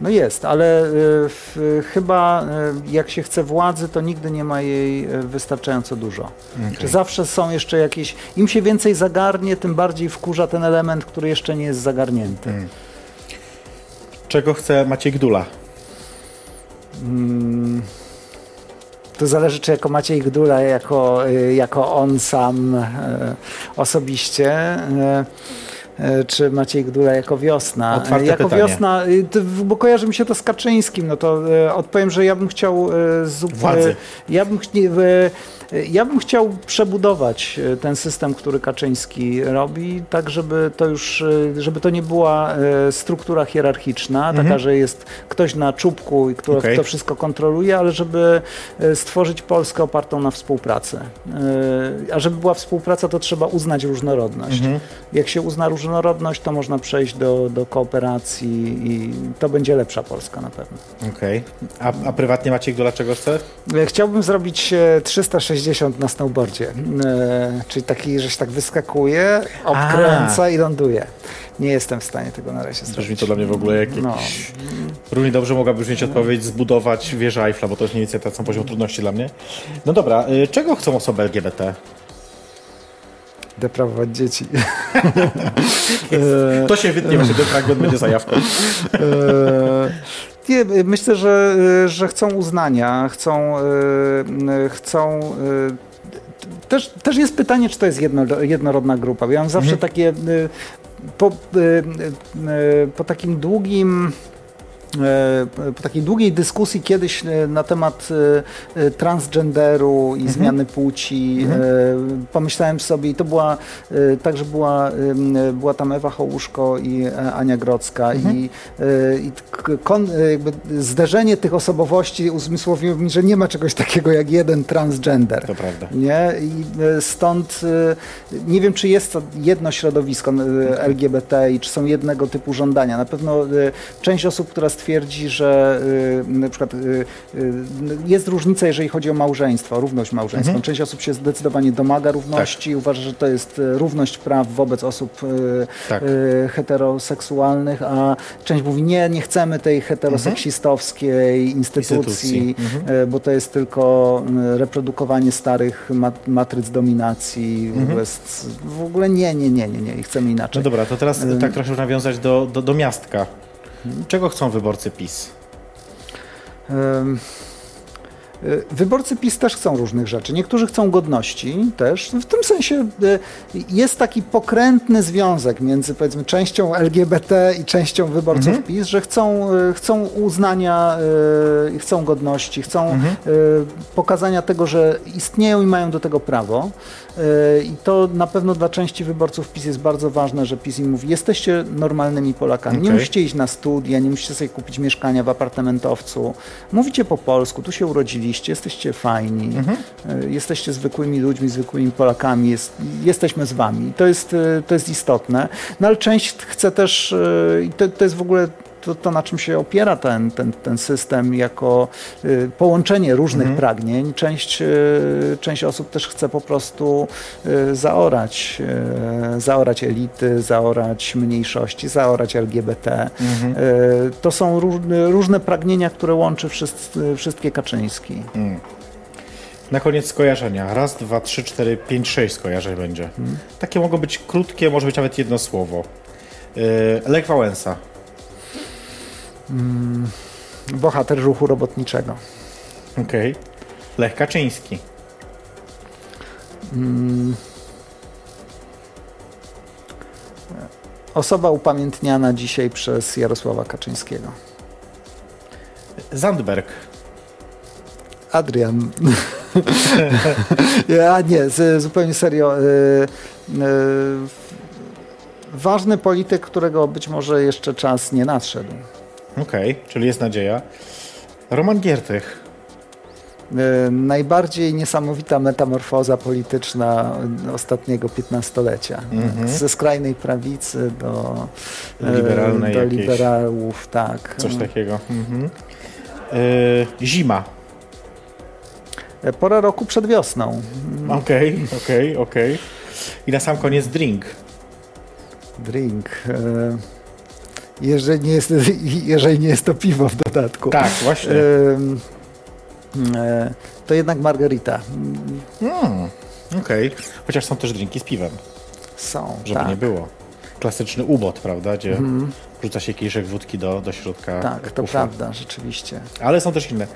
No jest, ale w, chyba jak się chce władzy, to nigdy nie ma jej wystarczająco dużo. Że Zawsze są jeszcze jakieś. Im się więcej zagarnie, tym bardziej wkurza ten element, który jeszcze nie jest zagarnięty. Czego chce Maciej Gdula? To zależy, czy jako Maciej Gdula, jako, y, jako on sam e, osobiście, e, e, czy Maciej Gdula jako wiosna. Otwarte jako pytanie. wiosna, y, bo kojarzy mi się to z Kaczyńskim, no to odpowiem, że ja bym chciał e, zup- Władzy. e, Ja bym, ch- nie, e, ja bym chciał przebudować e, ten system, który Kaczyński robi, tak żeby to już, e, żeby to nie była e, struktura hierarchiczna, mhm. taka, że jest ktoś na czubku i kto okay. to wszystko kontroluje, ale żeby stworzyć Polskę opartą na współpracy. A żeby była współpraca, to trzeba uznać różnorodność. Mhm. Jak się uzna różnorodność, to można przejść do, do kooperacji i to będzie lepsza Polska na pewno. Okej. Okay. A, a prywatnie Maciek, dlaczego chce? Chciałbym zrobić 360 60 na snowboardzie. E, czyli taki, że się tak wyskakuje, obkręca A. i ląduje. Nie jestem w stanie tego na razie zrobić. Brzmi to dla mnie w ogóle jak no. jakiś... No. Równie dobrze mogłaby brzmieć odpowiedź zbudować wieżę Eiffla, bo to jest mniej więcej ten sam poziom trudności dla mnie. No dobra, e, czego chcą osoby LGBT? deprawować dzieci. (laughs) to się wytnie, właśnie ten fragment będzie zajawką. E, nie, myślę, że, że chcą uznania, chcą, e, chcą też, też jest pytanie, czy to jest jedno, jednorodna grupa. Ja mam zawsze takie e, po, po takim długim po takiej długiej dyskusji kiedyś e, na temat e, e, transgenderu i zmiany płci e, pomyślałem sobie i to była e, także była, była tam Ewa Hołuszko i e, Ania Grodzka i, e, i k- kon, e, zderzenie tych osobowości uzmysłowiło mi, że nie ma czegoś takiego jak jeden transgender. To prawda. Nie? I e, stąd e, nie wiem, czy jest to jedno środowisko e, LGBT i czy są jednego typu żądania. Na pewno e, część osób, która stwierdzi, że e, na przykład e, e, jest różnica, jeżeli chodzi o małżeństwo, równość małżeńską. Część osób się zdecydowanie domaga równości, uważa, że to jest równość praw wobec osób Tak. heteroseksualnych, a część mówi nie, nie chcemy tej heteroseksistowskiej instytucji, Instytucji. e, bo to jest tylko reprodukowanie starych mat matryc dominacji. W, ogóle, s- w ogóle nie, nie, nie, nie, nie, chcemy No inaczej. dobra, to teraz tak trochę nawiązać do, do, do miastka. Czego chcą wyborcy PiS? Y, Wyborcy PiS też chcą różnych rzeczy. Niektórzy chcą godności też. W tym sensie y, jest taki pokrętny związek między powiedzmy częścią LGBT i częścią wyborców PiS, że chcą, y, chcą uznania, chcą godności, chcą y, pokazania tego, że istnieją i mają do tego prawo. Y, I to na pewno dla części wyborców PiS jest bardzo ważne, że PiS im mówi, jesteście normalnymi Polakami, nie Okej. musicie iść na studia, nie musicie sobie kupić mieszkania w apartamentowcu. Mówicie po polsku, tu się urodziliście, jesteście fajni, y, jesteście zwykłymi ludźmi, zwykłymi Polakami, jest, jesteśmy z wami. To jest, y, to jest istotne. No ale część chce też, i to, to jest w ogóle to, to, na czym się opiera ten, ten, ten system, jako y, połączenie różnych pragnień. Część, y, część osób też chce po prostu y, zaorać, zaorać elity, zaorać mniejszości, zaorać LGBT. Y, to są różne, różne pragnienia, które łączy wszyscy, wszystkie Kaczyński. Na koniec skojarzenia. Raz, dwa, trzy, cztery, pięć, sześć skojarzeń będzie. Takie mogą być krótkie, może być nawet jedno słowo. Lech Wałęsa. Bohater ruchu robotniczego. Okej. Lech Kaczyński. Osoba upamiętniana dzisiaj przez Jarosława Kaczyńskiego. Zandberg. Adrian. (laughs) ja nie, z, zupełnie serio. Y, y, ważny polityk, którego być może jeszcze czas nie nadszedł. Okej, czyli jest nadzieja. Roman Giertych. Y, najbardziej niesamowita metamorfoza polityczna ostatniego piętnastolecia. Ze skrajnej prawicy do, Do liberalnej do liberałów, tak. Coś takiego. Mhm. Yy, zima. Pora roku przed wiosną. Okej, okej, okej. I na sam koniec drink. Drink. e, Jeżeli nie jest, (laughs) jeżeli nie jest to piwo w dodatku. Tak, właśnie. Ym, e, To jednak margarita. Mm, Okej. Chociaż są też drinki z piwem, Są, żeby tak. nie było. Klasyczny ubot, prawda? Gdzie wrzuca się kieliszek wódki do, do środka. Tak, to prawda, rzeczywiście. Ale są też inne.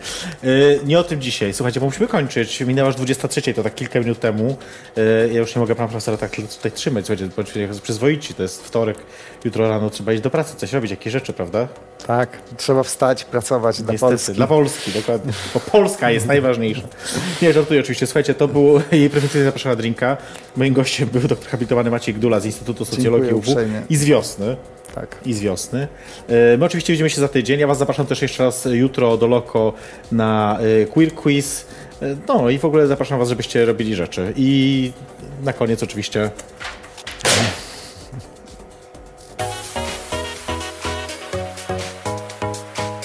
Yy, nie o tym dzisiaj. Słuchajcie, bo musimy kończyć. Minęła już 23, to tak kilka minut temu. Yy, ja już nie mogę pana profesora tak tutaj trzymać. Słuchajcie, bądźcie przyzwoici. To jest wtorek. Jutro rano trzeba iść do pracy, coś robić, jakieś rzeczy, prawda? Tak, trzeba wstać, pracować dla Niestety, Polski. Dla Polski, dokładnie. Bo Polska jest najważniejsza. Nie, żartuję oczywiście. Słuchajcie, to był (laughs) jej prezentacja zapraszana drinka. Moim gościem był doktor habilitowany Maciej Gdula z Instytutu Socjologii UW i z wiosny. Tak. I z wiosny. E, My oczywiście widzimy się za tydzień. Ja Was zapraszam też jeszcze raz jutro do Loko na e, Queer Quiz. E, No i w ogóle zapraszam Was, żebyście robili rzeczy. I na koniec oczywiście